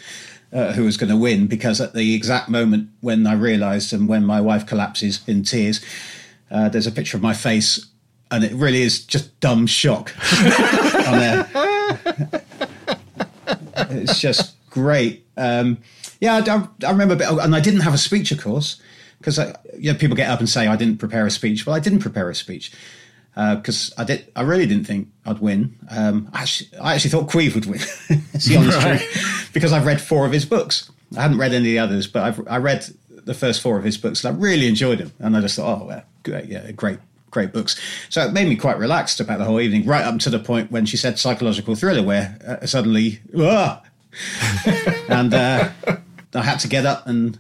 uh, who was going to win because at the exact moment when I realised and when my wife collapses in tears, uh, there's a picture of my face and it really is just dumb shock on there. it's just great. Um, yeah, I, I remember, a bit, and I didn't have a speech, of course, because you know, people get up and say I didn't prepare a speech. Well, I didn't prepare a speech because I did. I really didn't think I'd win. Um, I, actually, I actually thought Caimh would win. it's the honest Right. truth, because I've read four of his books. I hadn't read any of the others, but I've I read the first four of his books, and I really enjoyed them. And I just thought, oh, well, great, yeah, great, great books. So it made me quite relaxed about the whole evening, right up to the point when she said psychological thriller, where uh, suddenly, ah! and uh, I had to get up and.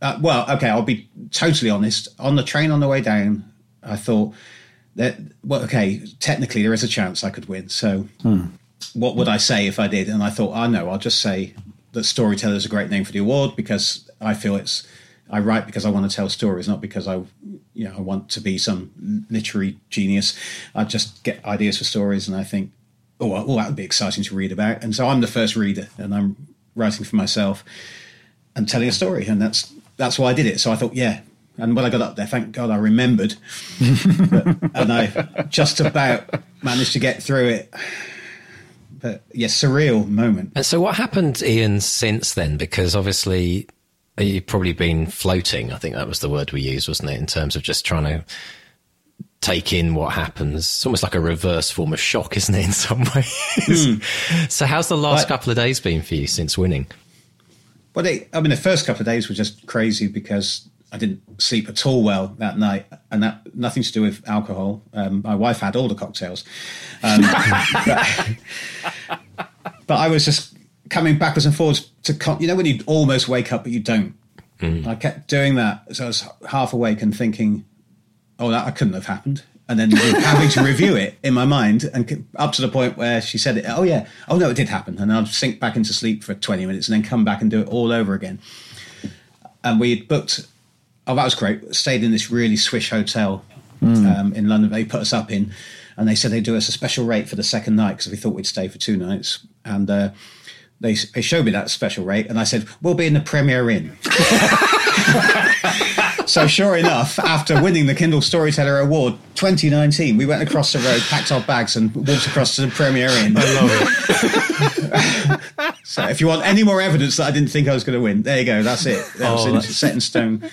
Uh, well, okay, I'll be totally honest. On the train on the way down, I thought that, well, okay, technically there is a chance I could win. So hmm. what would I say if I did? And I thought, ah, I oh, know, I'll just say that storyteller is a great name for the award because I feel it's I write because I want to tell stories, not because I you know I want to be some literary genius. I just get ideas for stories, and I think, oh, well, that would be exciting to read about. And so I'm the first reader, and I'm writing for myself and telling a story, and that's that's why I did it. So I thought, yeah. And when I got up there, thank God I remembered, but, and I just about managed to get through it but yes, yeah, surreal moment. And so, what happened, Ian, since then? Because obviously, you've probably been floating. I think that was the word we used, wasn't it? In terms of just trying to take in what happens. It's almost like a reverse form of shock, isn't it? In some ways. Mm. so, how's the last couple of days been for you since winning? Well, they, I mean, the first couple of days were just crazy because I didn't sleep at all well that night, and that nothing to do with alcohol. Um, my wife had all the cocktails, um, but, but, I was just coming backwards and forwards to, con- you know, when you almost wake up but you don't. Mm. I kept doing that, so I was half awake and thinking, "Oh, that I couldn't have happened." And then having to review it in my mind, and up to the point where she said it. Oh yeah, oh no, it did happen, and I'd sink back into sleep for twenty minutes, and then come back and do it all over again. And we had booked oh, that was great. Stayed in this really swish hotel mm. um, in London. They put us up in, and they said they'd do us a special rate for the second night because we thought we'd stay for two nights. And uh, they they showed me that special rate, and I said we'll be in the Premier Inn. so sure enough, after winning the Kindle Storyteller Award 2019, we went across the road, packed our bags, and walked across to the Premier Inn. I love it. so if you want any more evidence that I didn't think I was going to win, there you go. That's it. That oh, was set in stone.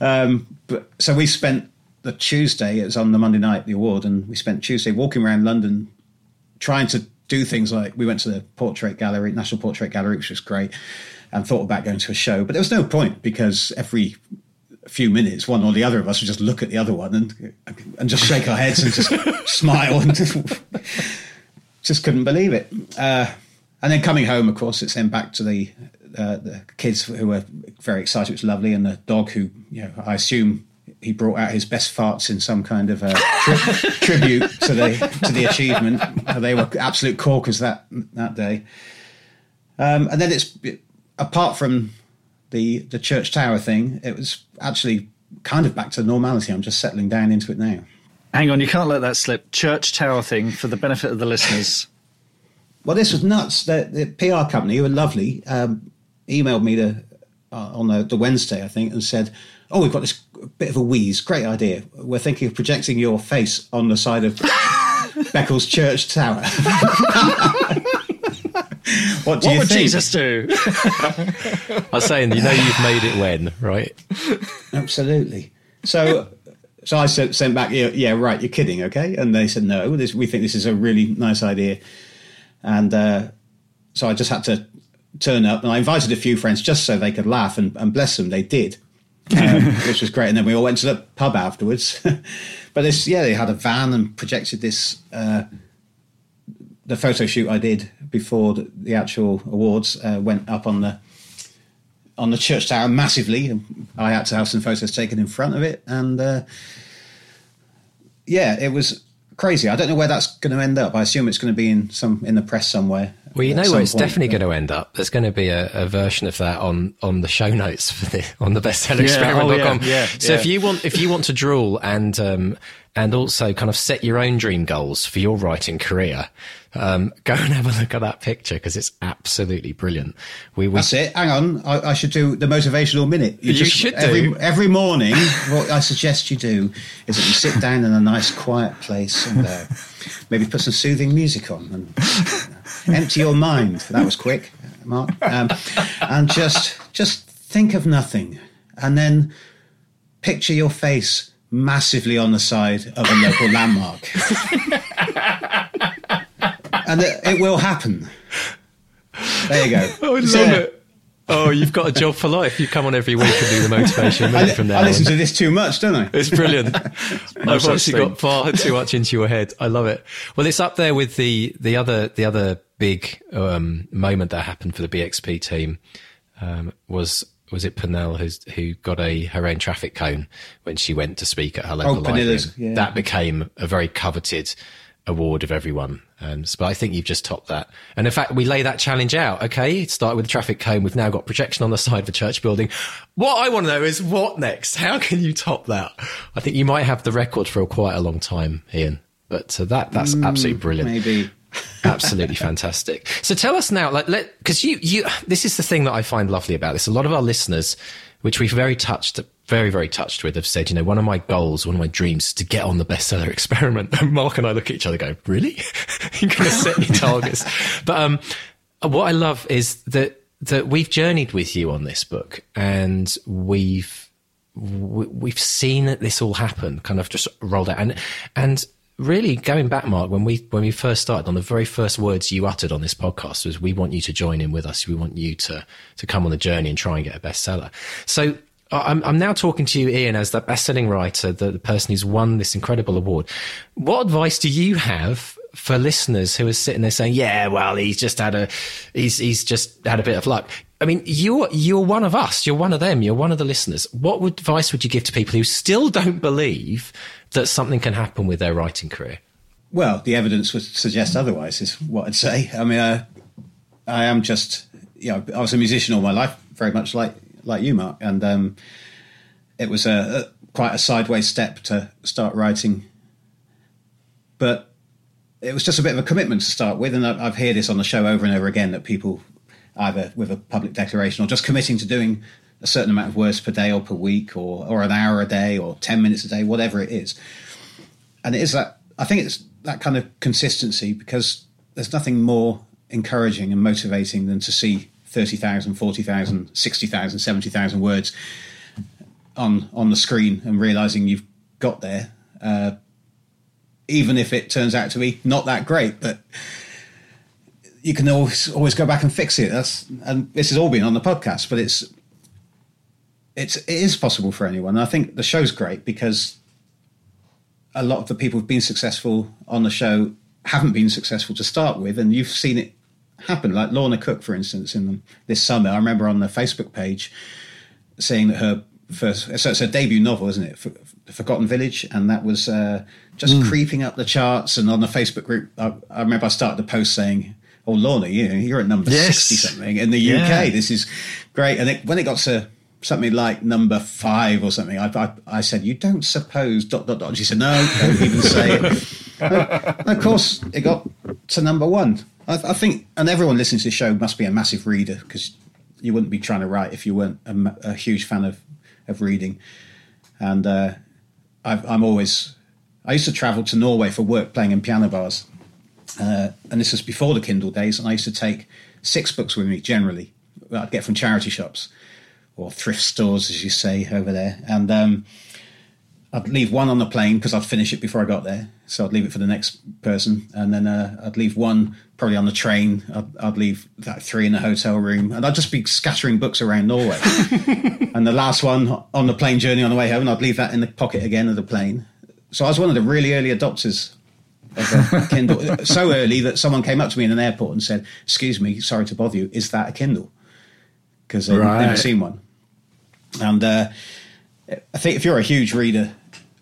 Um, but so we spent the Tuesday. It was on the Monday night, the award, and we spent Tuesday walking around London, trying to do things like we went to the Portrait Gallery, National Portrait Gallery, which was great, and thought about going to a show. But there was no point because every few minutes, one or the other of us would just look at the other one and and just shake our heads and just smile and just, just couldn't believe it. Uh, and then coming home, of course, it's then back to the uh, the kids who were very excited. It was lovely, and the dog who, you know, I assume he brought out his best farts in some kind of a tri- tribute to the to the achievement. They were absolute corkers that that day. Um, and then it's apart from the the church tower thing, it was actually kind of back to normality. I'm just settling down into it now. Hang on, you can't let that slip. Church tower thing for the benefit of the listeners. Well, this was nuts. The, the PR company, who were lovely, um, emailed me the, uh, on the, the, Wednesday, I think, and said, "Oh, we've got this bit of a wheeze. Great idea. We're thinking of projecting your face on the side of Beccles Church Tower." what do what you would think? Jesus do? I was saying, you know, you've made it when, right? Absolutely. So. So I sent, sent back, yeah, yeah, right, you're kidding, okay? And they said, no, this, we think this is a really nice idea. And uh, so I just had to turn up, and I invited a few friends just so they could laugh, and, and bless them, they did, um, which was great. And then we all went to the pub afterwards. but this, yeah, they had a van and projected this. Uh, the photo shoot I did before the, the actual awards uh, went up on the on the church tower massively. I had to have some photos taken in front of it, and uh, yeah, it was crazy. I don't know where that's going to end up. I assume it's going to be in some in the press somewhere. Well, you know where it's point, definitely going to end up. There's going to be a, a, version of that on, on the show notes for the on the bestsellerexperiment.com. Yeah, oh, yeah, yeah, so yeah. if you want if you want to drool and um, and also kind of set your own dream goals for your writing career, um, go and have a look at that picture because it's absolutely brilliant. We, we, That's it. Hang on, I, I, should do the motivational minute. You, you just, should every, do. every morning. what I suggest you do is that you sit down in a nice quiet place and uh, maybe put some soothing music on and empty your mind. That was quick, Mark. Um, and just just think of nothing, and then picture your face massively on the side of a local landmark. and it, it, will happen. There you go. I would so, love it. Oh, you've got a job for life. You come on every week and do the motivation I, from now I listen on. to this too much, don't I? It's brilliant. I've such actually thing. got far too much into your head. I love it. Well, it's up there with the the other the other big um, moment that happened for the BXP team um, was was it Pernell who's, who got a her own traffic cone when she went to speak at her local Oh, library. Yeah. That became a very coveted award of everyone. Um, but I think you've just topped that. And in fact, we lay that challenge out. Okay, start with the traffic cone. We've now got projection on the side of the church building. What I want to know is what next? How can you top that? I think you might have the record for quite a long time, Ian. But uh, that that's absolutely brilliant Maybe. absolutely fantastic. So tell us now, like, let because you you this is the thing that I find lovely about this. A lot of our listeners, which we've very touched, very very touched with, have said, you know, one of my goals, one of my dreams, is to get on the bestseller experiment. And Mark and I look at each other, and go, really? You're going to set me targets? But um, what I love is that that we've journeyed with you on this book, and we've we- we've seen this all happen, kind of just rolled out, and and really going back, Mark, when we when we first started, on the very first words you uttered on this podcast was, "We want you to join in with us. We want you to to come on the journey and try and get a bestseller." So. I'm, I'm now talking to you, Ian, as the best-selling writer, the, the person who's won this incredible award. What advice do you have for listeners who are sitting there saying, "Yeah, well, he's just had a, he's he's just had a bit of luck." I mean, you're you're one of us. You're one of them. You're one of the listeners. What advice would you give to people who still don't believe that something can happen with their writing career? Well, the evidence would suggest otherwise, is what I'd say. I mean, uh, I am just, you know, I was a musician all my life, very much like like you, Mark, and um, it was a, a quite a sideways step to start writing, but it was just a bit of a commitment to start with, and I, I've heard this on the show over and over again that people either with a public declaration or just committing to doing a certain amount of words per day or per week or or an hour a day or ten minutes a day, whatever it is. And it is that I think it's that kind of consistency because there's nothing more encouraging and motivating than to see 30,000, 40,000, 60,000, 70,000 words on on the screen and realizing you've got there uh, even if it turns out to be not that great but you can always always go back and fix it. That's and this has all been on the podcast but it's it's it is possible for anyone and I think the show's great because a lot of the people who've been successful on the show haven't been successful to start with, and you've seen it happen. Like Lorna Cook, for instance, in this summer, I remember on the Facebook page seeing that her first, so it's her debut novel, isn't it? For, Forgotten Village, and that was uh, just creeping up the charts. And on the Facebook group, I, I remember I started the post saying, "Oh, Lorna, you, you're at number Yes. sixty something in the Yeah. UK. This is great." And it, when it got to something like number five or something, I, I, I said, "You don't suppose dot dot dot." She said, "No, don't even say it." and of course, it got to number one. I, I think, and everyone listening to the show must be a massive reader because you wouldn't be trying to write if you weren't a, a huge fan of of reading. And uh, I've, I'm always, I used to travel to Norway for work playing in piano bars, uh, and this was before the Kindle days. And I used to take six books with me generally. that I'd get from charity shops or thrift stores, as you say over there, and. Um, I'd leave one on the plane because I'd finish it before I got there. So I'd leave it for the next person, and then uh, I'd leave one probably on the train. I'd, I'd leave that three in the hotel room, and I'd just be scattering books around Norway. and the last one on the plane journey on the way home, I'd leave that in the pocket again of the plane. So I was one of the really early adopters of a Kindle. so early that someone came up to me in an airport and said, "Excuse me, sorry to bother you. Is that a Kindle?" Because they'd Right. never seen one. And uh, I think if you're a huge reader,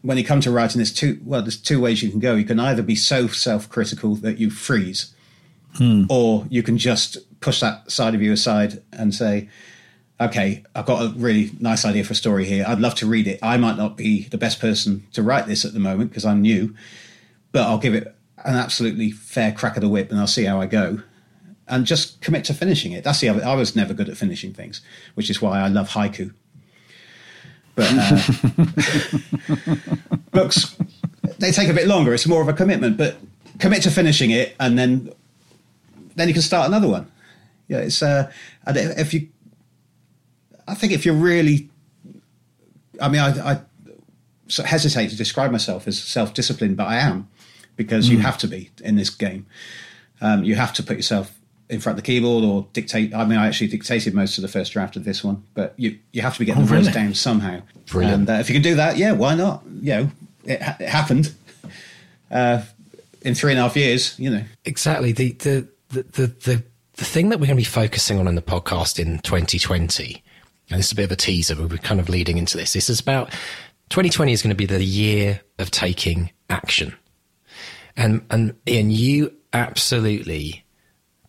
when you come to writing, there's two well, there's two ways you can go. You can either be so self-critical that you freeze, or you can just push that side of you aside and say, "Okay, I've got a really nice idea for a story here. I'd love to read it. I might not be the best person to write this at the moment because I'm new, but I'll give it an absolutely fair crack of the whip and I'll see how I go." And just commit to finishing it. That's the other. I was never good at finishing things, which is why I love haiku. But uh, books they take a bit longer. It's more of a commitment, but commit to finishing it, and then then you can start another one. Yeah, it's uh, and if you, I think if you're really, I mean, I, I hesitate to describe myself as self-disciplined, but I am because you have to be in this game. Um, you have to put yourself in front of the keyboard or dictate. I mean, I actually dictated most of the first draft of this one, but you you have to be getting Oh, the really? down somehow. Brilliant. And uh, if you can do that, yeah, why not? You know, it, ha- it happened uh, in three and a half years. You know, Exactly. The, the, the, the, the, the thing that we're going to be focusing on in the podcast in 2020, and this is a bit of a teaser, but we're kind of leading into this. This is about 2020 is going to be the year of taking action. And, and Ian, you absolutely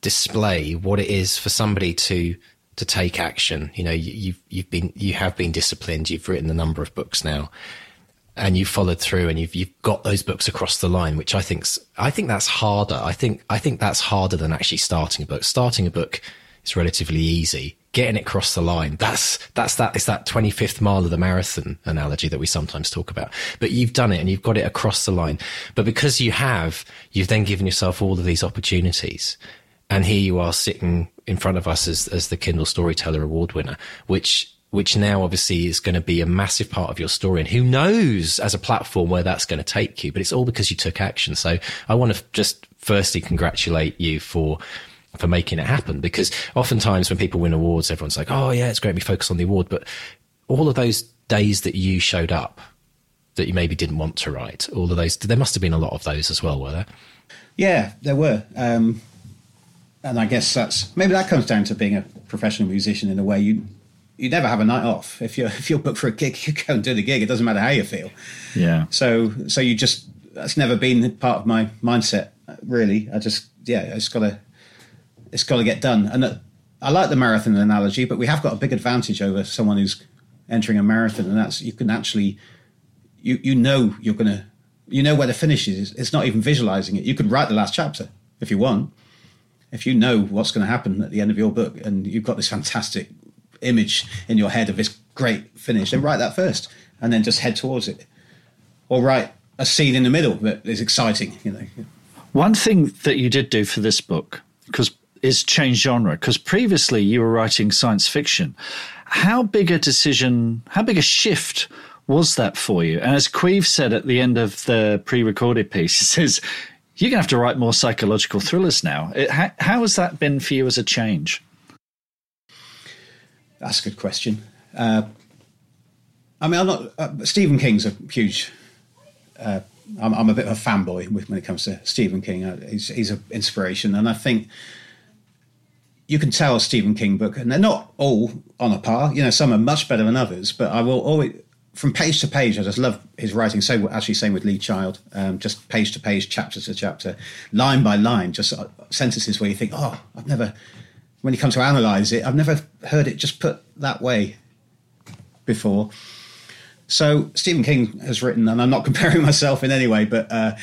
display what it is for somebody to, to take action. You know, you, you've, you've been, you have been disciplined. You've written a number of books now and you've followed through and you've you've got those books across the line, which I think's I think that's harder. I think I think that's harder than actually starting a book. Starting a book is relatively easy. Getting it across the line, that's that's that it's that twenty fifth mile of the marathon analogy that we sometimes talk about. But you've done it and you've got it across the line. But because you have, you've then given yourself all of these opportunities. And here you are sitting in front of us as as the Kindle Storyteller Award winner, which which now obviously is going to be a massive part of your story. And who knows as a platform where that's going to take you, but it's all because you took action. So I want to just firstly congratulate you for, for making it happen because oftentimes when people win awards, everyone's like, Oh yeah, it's great. We focus on the award, but all of those days that you showed up that you maybe didn't want to write, all of those, there must have been a lot of those as well, were there? yeah, there were. Um, and I guess that's maybe that comes down to being a professional musician in a way. You you never have a night off. If you're if you're booked for a gig, you go and do the gig. It doesn't matter how you feel. Yeah. So so you just that's never been part of my mindset really. I just yeah, it's got to it's got to get done. And uh, I like the marathon analogy, but we have got a big advantage over someone who's entering a marathon, and that's you can actually you you know you're gonna you know where the finish is. It's not even visualizing it. You could write the last chapter if you want. If you know what's going to happen at the end of your book, and you've got this fantastic image in your head of this great finish, then write that first, and then just head towards it, or write a scene in the middle that is exciting. You know, One thing that you did do for this book, because is change genre, because previously you were writing science fiction. How big a decision, how big a shift was that for you? And as Caimh said at the end of the pre-recorded piece, he says, you're going to have to write more psychological thrillers now. It, how, how has that been for you as a change? That's a good question. Uh, I mean, I'm not. Uh, Stephen King's a huge. Uh, I'm, I'm a bit of a fanboy when it comes to Stephen King. Uh, he's he's an inspiration, and I think you can tell a Stephen King book, and they're not all on a par. You know, some are much better than others, but I will always. From page to page, I just love his writing. So actually, same with Lee Child, um, just page to page, chapter to chapter, line by line, just uh, sentences where you think, "Oh, I've never." When you come to analyze it, I've never heard it just put that way before. So Stephen King has written, and I'm not comparing myself in any way, but uh,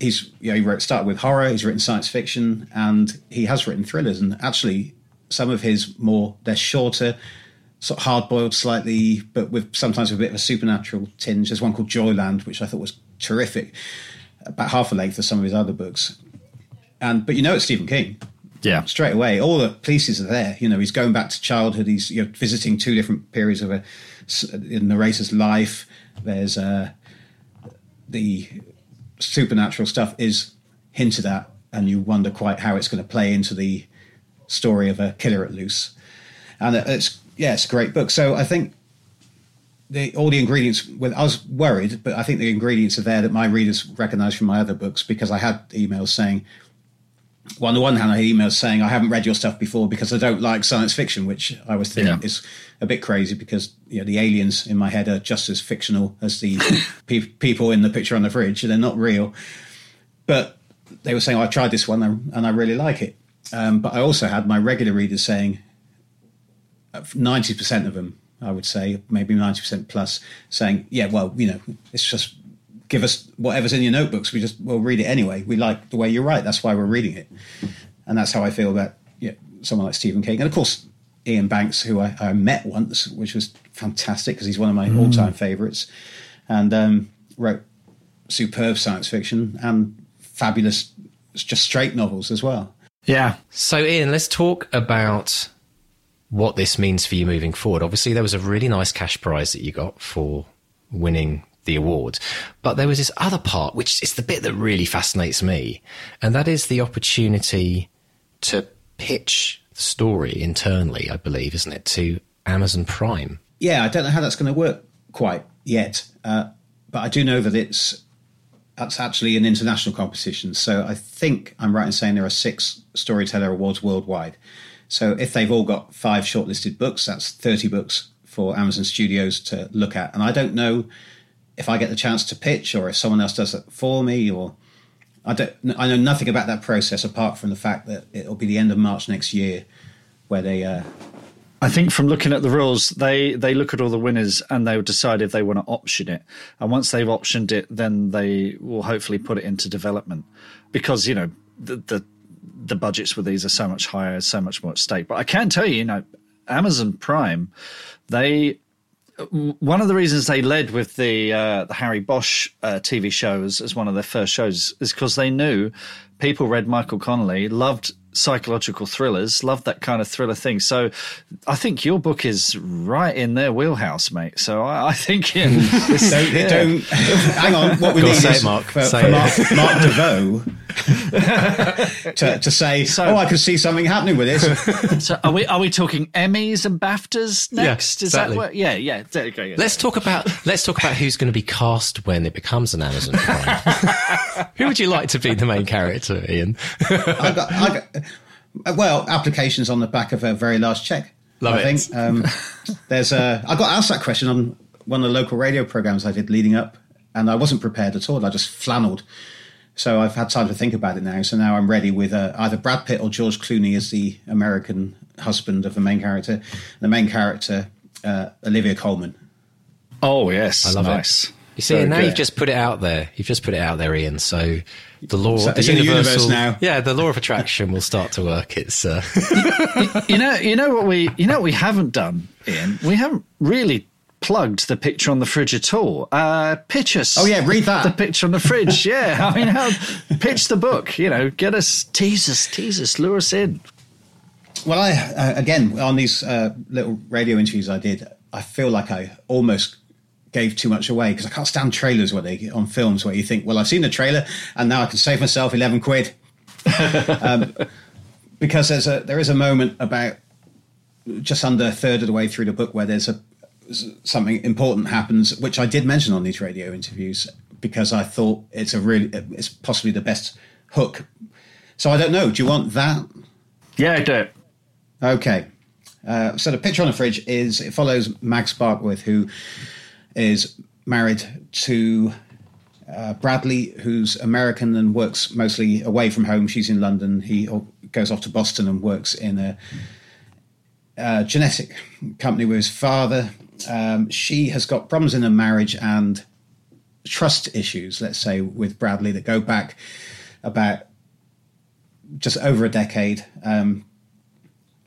he's you know he wrote started with horror, he's written science fiction, and he has written thrillers. And actually, some of his more they're shorter, sort of hard boiled slightly, but with sometimes with a bit of a supernatural tinge. There's one called Joyland, which I thought was terrific, about half the length of some of his other books. And but you know it's Stephen King Yeah. straight away. All the pieces are there. You know, he's going back to childhood. He's you know, visiting two different periods of a the narrator's life. There's uh, the supernatural stuff is hinted at, and you wonder quite how it's going to play into the story of a killer at loose. And it's yeah, it's a great book. So I think the all the ingredients. With I was worried, but I think the ingredients are there that my readers recognise from my other books because I had emails saying well, on the one hand, I had emails saying I haven't read your stuff before because I don't like science fiction, which I was thinking Yeah. is a bit crazy because you know the aliens in my head are just as fictional as the pe- people in the picture on the fridge. They're not real, but they were saying oh, I tried this one and and I really like it. Um, but I also had my regular readers saying ninety percent of them, I would say, maybe ninety percent plus, saying, "Yeah, well, you know, it's just give us whatever's in your notebooks. We just we'll read it anyway. We like the way you write. That's why we're reading it." And that's how I feel about yeah, someone like Stephen King, and of course Iain Banks, who I, I met once, which was fantastic because he's one of my all-time favourites, and um, wrote superb science fiction and fabulous, just straight novels as well. Yeah. So, Ian, let's talk about what this means for you moving forward. Obviously, there was a really nice cash prize that you got for winning the award, but there was this other part, which is the bit that really fascinates me, and that is the opportunity to pitch the story internally, I believe, isn't it, to Amazon Prime? Yeah, I don't know how that's going to work quite yet, uh, but I do know that it's that's actually an international competition. So I think I'm right in saying there are six Storyteller Awards worldwide. So if they've all got five shortlisted books, that's 30 books for Amazon Studios to look at. And I don't know if I get the chance to pitch or if someone else does it for me or I don't I know nothing about that process apart from the fact that it'll be the end of March next year where they uh, I think from looking at the rules, they they look at all the winners and they will decide if they want to option it. And once they've optioned it, then they will hopefully put it into development because you know the the, the budgets with these are so much higher, so much more at stake. But I can tell you, you know, Amazon Prime, they one of the reasons they led with the uh, the Harry Bosch uh, TV shows as, one of their first shows is because they knew people read Michael Connelly, loved psychological thrillers, love that kind of thriller thing. So I think your book is right in their wheelhouse, mate. So I, I think yeah, this, don't, yeah. don't, hang on. What we Go need say is it, Mark. for, Say for. Mark, Mark Desvaux to, to say, So- "Oh, I can see something happening with this." So are we are we talking Emmys and BAFTAs next? Is exactly. that what? Yeah, yeah. There you go. yeah. Let's talk about let's talk about who's going to be cast when it becomes an Amazon Prime. Who would you like to be the main character, Ian? I got, I got, well, applications on the back of a very large check. Love I it. think um, there's a. I got asked that question on one of the local radio programs I did leading up, and I wasn't prepared at all. I just flannelled. So I've had time to think about it now. So now I'm ready with uh, either Brad Pitt or George Clooney as the American husband of the main character. The main character, uh, Olivia Colman. Oh yes, I love nice. it. You see, Very now good. you've just put it out there. You've just put it out there, Ian. So the law, So the it's in the universe universal, now. yeah, the law of attraction will start to work. It's uh, you know, you know what we, you know what we haven't done, Ian. We haven't really plugged the picture on the fridge at all. Uh, pitch us. Oh, yeah, read that. The picture on the fridge. Yeah, I mean, how, pitch the book. You know, get us, tease us, tease us, lure us in. Well, I uh, again on these uh, little radio interviews I did, I feel like I almost gave too much away because I can't stand trailers where they on films where you think, well, I've seen the trailer and now I can save myself eleven quid. um, because there's a there is a moment about just under a third of the way through the book where there's a something important happens, which I did mention on these radio interviews because I thought it's a really it's possibly the best hook. So I don't know. Do you want that? Yeah, I do. Okay. Uh, so the picture on the fridge is it follows Mag Sparkworth, who is married to uh, Bradley, who's American and works mostly away from home. She's in London. He goes off to Boston and works in a, a genetic company with his father. Um, she has got problems in her marriage and trust issues, let's say, with Bradley that go back about just over a decade. Um,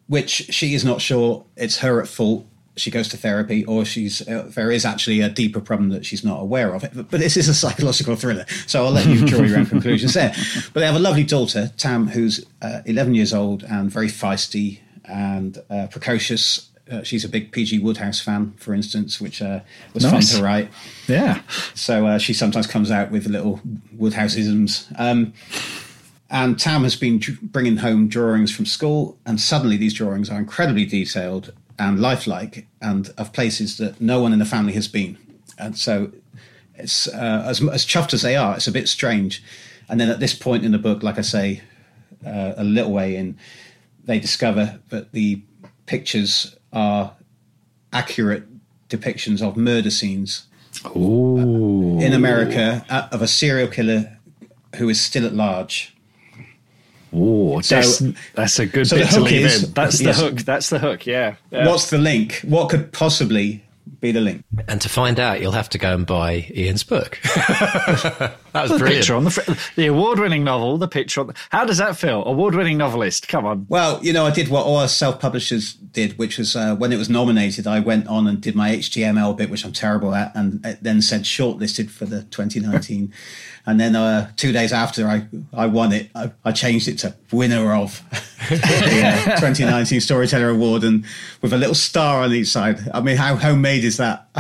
which she is not sure it's her at fault. She goes to therapy, or she's uh, there is actually a deeper problem that she's not aware of. But, but this is a psychological thriller, so I'll let you draw your own conclusions there. But they have a lovely daughter, Tam, who's uh, 11 years old and very feisty and uh, precocious. Uh, she's a big PG Wodehouse fan, for instance, which uh, was Nice. fun to write. Yeah. So uh, she sometimes comes out with little Wodehouseisms. Um, and Tam has been bringing home drawings from school, and suddenly these drawings are incredibly detailed and lifelike, and of places that no one in the family has been. And so, it's uh, as, as chuffed as they are, it's a bit strange. And then at this point in the book, like I say, uh, a little way in, they discover that the pictures are accurate depictions of murder scenes in America uh, of a serial killer who is still at large. Ooh, So- that's, that's a good so bit to hook leave is- in. That's the yes. hook. That's the hook. Yeah. yeah. What's the link? What could possibly be the link? and to find out, you'll have to go and buy Ian's book. that was the brilliant. picture on the fr- the award-winning novel? The picture on. The, how does that feel? Award-winning novelist. Come on. Well, you know, I did what all our self-publishers did, which was uh, when it was nominated, I went on and did my HTML bit, which I'm terrible at, and then said shortlisted for the 2019. And then uh, two days after I, I won it, I, I changed it to winner of the uh, 2019 Storyteller Award, and with a little star on each side. I mean, how homemade is that?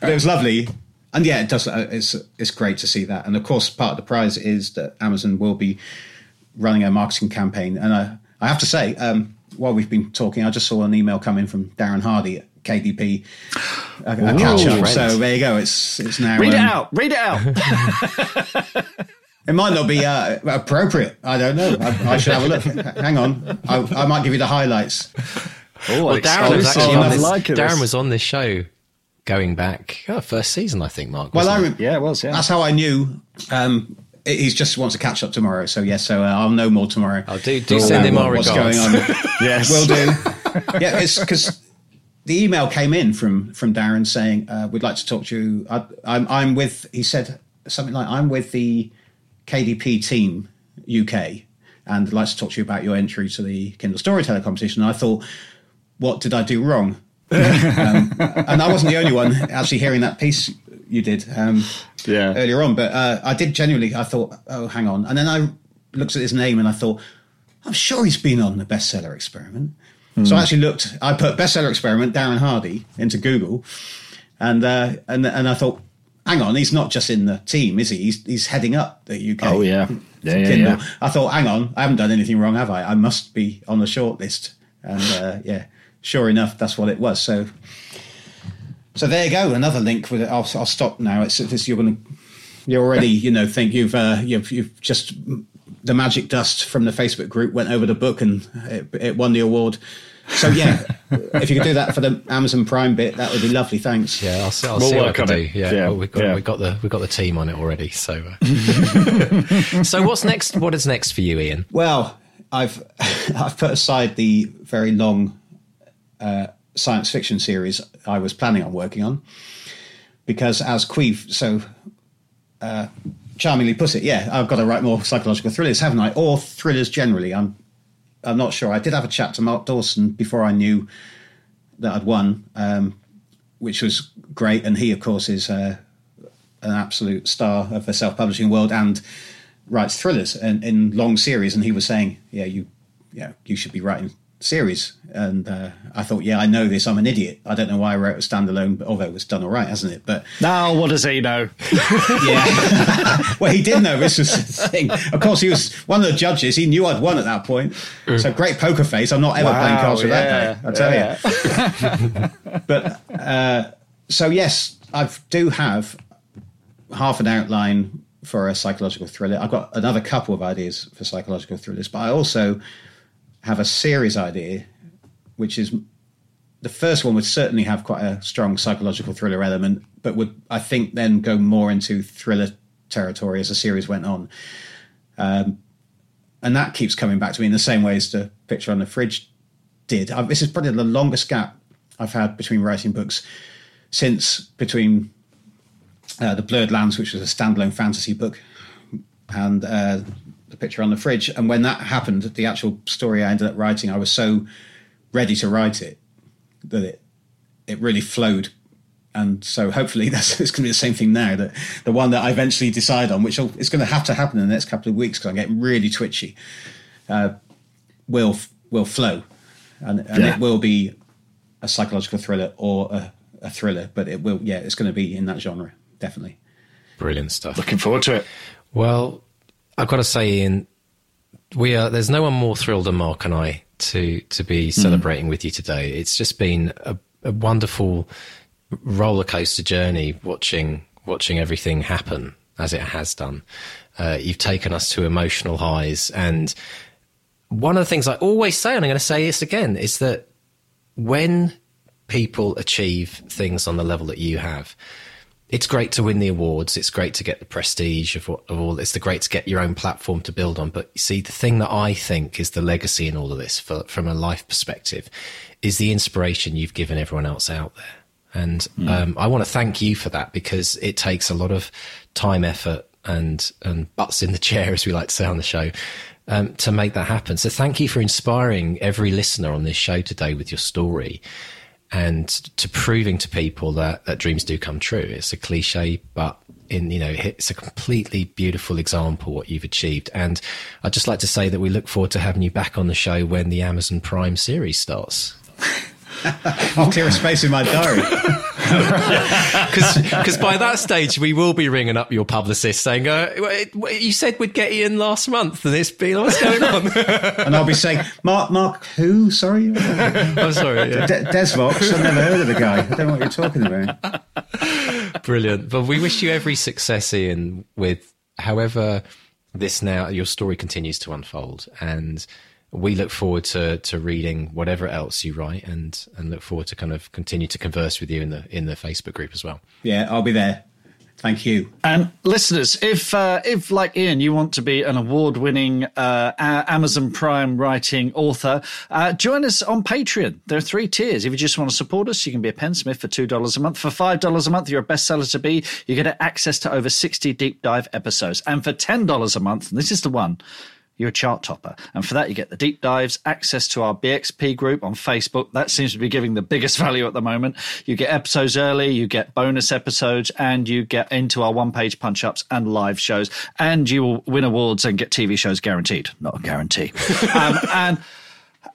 but it was lovely. And yeah, it does. uh, It's it's great to see that. And of course, part of the prize is that Amazon will be running a marketing campaign, and I, I have to say, um, while we've been talking, I just saw an email come in from Darren Hardy KDP, a, a catch up. So there you go. It's it's now. Read it um, out. Read it out. It might not be uh, appropriate. I don't know. I, I should have a look. Hang on. I, I might give you the highlights. Oh, Well, Darren was actually Oh, on I this, like. Darren was on this show going back oh, first season, I think. Mark. Well, I wasn't re- Yeah, it was. Yeah. that's how I knew. Um, he just wants to catch up tomorrow. So yes, so uh, I'll know more tomorrow. Oh, do- do send him what- our what's regards. going on? yes. Will do. yeah, it's because the email came in from from Darren saying uh, we'd like to talk to you. I, I'm I'm with. He said something like I'm with the KDP team UK and I'd like to talk to you about your entry to the Kindle Storyteller competition. And I thought, what did I do wrong? um, and I wasn't the only one actually hearing that piece you did um, Yeah. earlier on, but uh, I did genuinely. I thought, oh, hang on, and then I looked at his name and I thought, I'm sure he's been on the bestseller experiment. So I actually looked. I put bestseller experiment Darren Hardy into Google, and uh, and and I thought, hang on, he's not just in the team, is he? He's he's heading up the UK. Oh, yeah. Yeah, yeah, yeah. I thought, hang on, I haven't done anything wrong, have I? I must be on the short list. And uh, yeah, sure enough, that's what it was. So, so there you go. Another link with it. I'll, I'll stop now. It's, it's you're going to, you already, you know, think you've, uh, you've, you've just the magic dust from the Facebook group went over the book and it, it won the award. So yeah, if you could do that for the Amazon Prime bit, that would be lovely. Thanks. Yeah, I'll, see- I'll We'll see what I work can on do. it. Yeah, Yeah, well, we've got yeah. we've got the we've got the team on it already. So, uh. so what's next? What is next for you, Ian? Well, I've I've put aside the very long uh, science fiction series I was planning on working on because, as Caimh so uh, charmingly put it, yeah, I've got to write more psychological thrillers, haven't I? Or thrillers generally. I'm I'm not sure. I did have a chat to Mark Dawson before I knew that I'd won, um, which was great. And he, of course, is uh, an absolute star of the self-publishing world and writes thrillers in, in long series. And he was saying, "Yeah, you, yeah, you should be writing series." And uh, I thought, "Yeah, I know this. I'm an idiot. I don't know why I wrote a standalone, although it was done all right, hasn't it?" But Now, what does he know? yeah. well, he did know this was the thing. Of course, he was one of the judges. He knew I'd won at that point. So great poker face. I'm not ever playing cards with yeah, that guy. I tell you. but uh, so yes, I do have half an outline for a psychological thriller. I've got another couple of ideas for psychological thrillers, but I also have a series idea, which is the first one would certainly have quite a strong psychological thriller element, but would I think then go more into thriller territory as the series went on. Um, and that keeps coming back to me in the same way as the picture on the fridge did. I, this is probably the longest gap I've had between writing books since between uh, the Blurred Lands, which was a standalone fantasy book, and uh, the picture on the fridge. And when that happened, the actual story I ended up writing, I was so ready to write it that it it really flowed. And so hopefully that's it's going to be the same thing now. That the one that I eventually decide on, which is going to have to happen in the next couple of weeks because I'm getting really twitchy, uh, will will flow, and, and Yeah. it will be a psychological thriller or a, a thriller, but it will yeah, it's going to be in that genre definitely. Brilliant stuff. Looking forward to it. Well, I've got to say, Ian, we are. There's no one more thrilled than Mark and I to to be celebrating with you today. It's just been a, a wonderful roller coaster journey watching watching everything happen as it has done. Uh, you've taken us to emotional highs, and one of the things I always say, and I'm going to say this again, is that when people achieve things on the level that you have, it's great to win the awards. It's great to get the prestige of, what- of all this. It's great to get your own platform to build on. But you see, the thing that I think is the legacy in all of this, for, from a life perspective, is the inspiration you've given everyone else out there. And um, I want to thank you for that because it takes a lot of time, effort, and and butts in the chair, as we like to say on the show, um, to make that happen. So thank you for inspiring every listener on this show today with your story and to proving to people that, that dreams do come true. It's a cliche, but in you know it's a completely beautiful example what you've achieved. And I'd just like to say that we look forward to having you back on the show when the Amazon Prime series starts. I'll clear a space in my diary. Because by that stage, we will be ringing up your publicist saying, uh, "You said we'd get Ian last month, and it's been what's going on?" and I'll be saying, "Mark, Mark, who? Sorry, I'm sorry, yeah. De- Desvaux. I've never heard of the guy. I don't know what you're talking about." Brilliant. But we wish you every success, Ian, with however this now your story continues to unfold and we look forward to to reading whatever else you write and and look forward to kind of continue to converse with you in the in the Facebook group as well. Yeah, I'll be there. Thank you. And listeners, if uh, if like Ian, you want to be an award-winning uh, Amazon Prime writing author, uh, join us on Patreon. There are three tiers. If you just want to support us, you can be a pensmith for two dollars a month. For five dollars a month, you're a bestseller to be. You get access to over sixty deep dive episodes, and for ten dollars a month, and this is the one you're a chart topper. And for that, you get the deep dives, access to our BXP group on Facebook. That seems to be giving the biggest value at the moment. You get episodes early, you get bonus episodes, and you get into our one page punch ups and live shows. And you will win awards and get TV shows guaranteed. Not a guarantee. um, and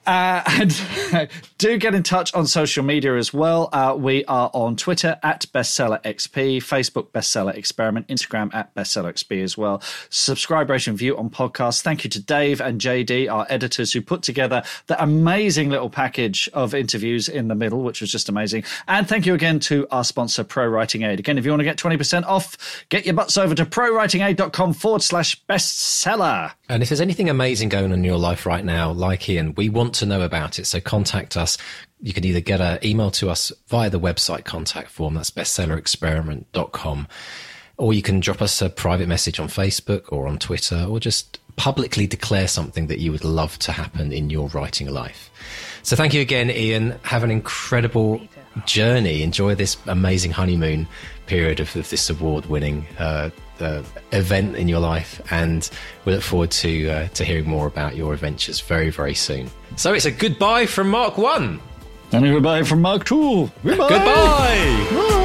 uh, and do get in touch on social media as well. Uh, we are on Twitter at BestsellerXP, Facebook Bestseller Experiment, Instagram at BestsellerXP as well. Subscribe, rate, and view on podcasts. Thank you to Dave and JD, our editors, who put together the amazing little package of interviews in the middle, which was just amazing. And thank you again to our sponsor, Pro Writing Aid. Again, if you want to get 20% off, get your butts over to prowritingaid.com forward slash bestseller. And if there's anything amazing going on in your life right now, like Ian, we want to know about it. So contact us. You can either get an email to us via the website contact form. That's bestsellerexperiment.com. Or you can drop us a private message on Facebook or on Twitter or just publicly declare something that you would love to happen in your writing life. So thank you again, Ian. Have an incredible journey. Enjoy this amazing honeymoon period of, of this award winning uh, uh, event in your life, and we look forward to uh, to hearing more about your adventures very very soon. So it's a goodbye from Mark One, and a goodbye from Mark Two. Goodbye. goodbye.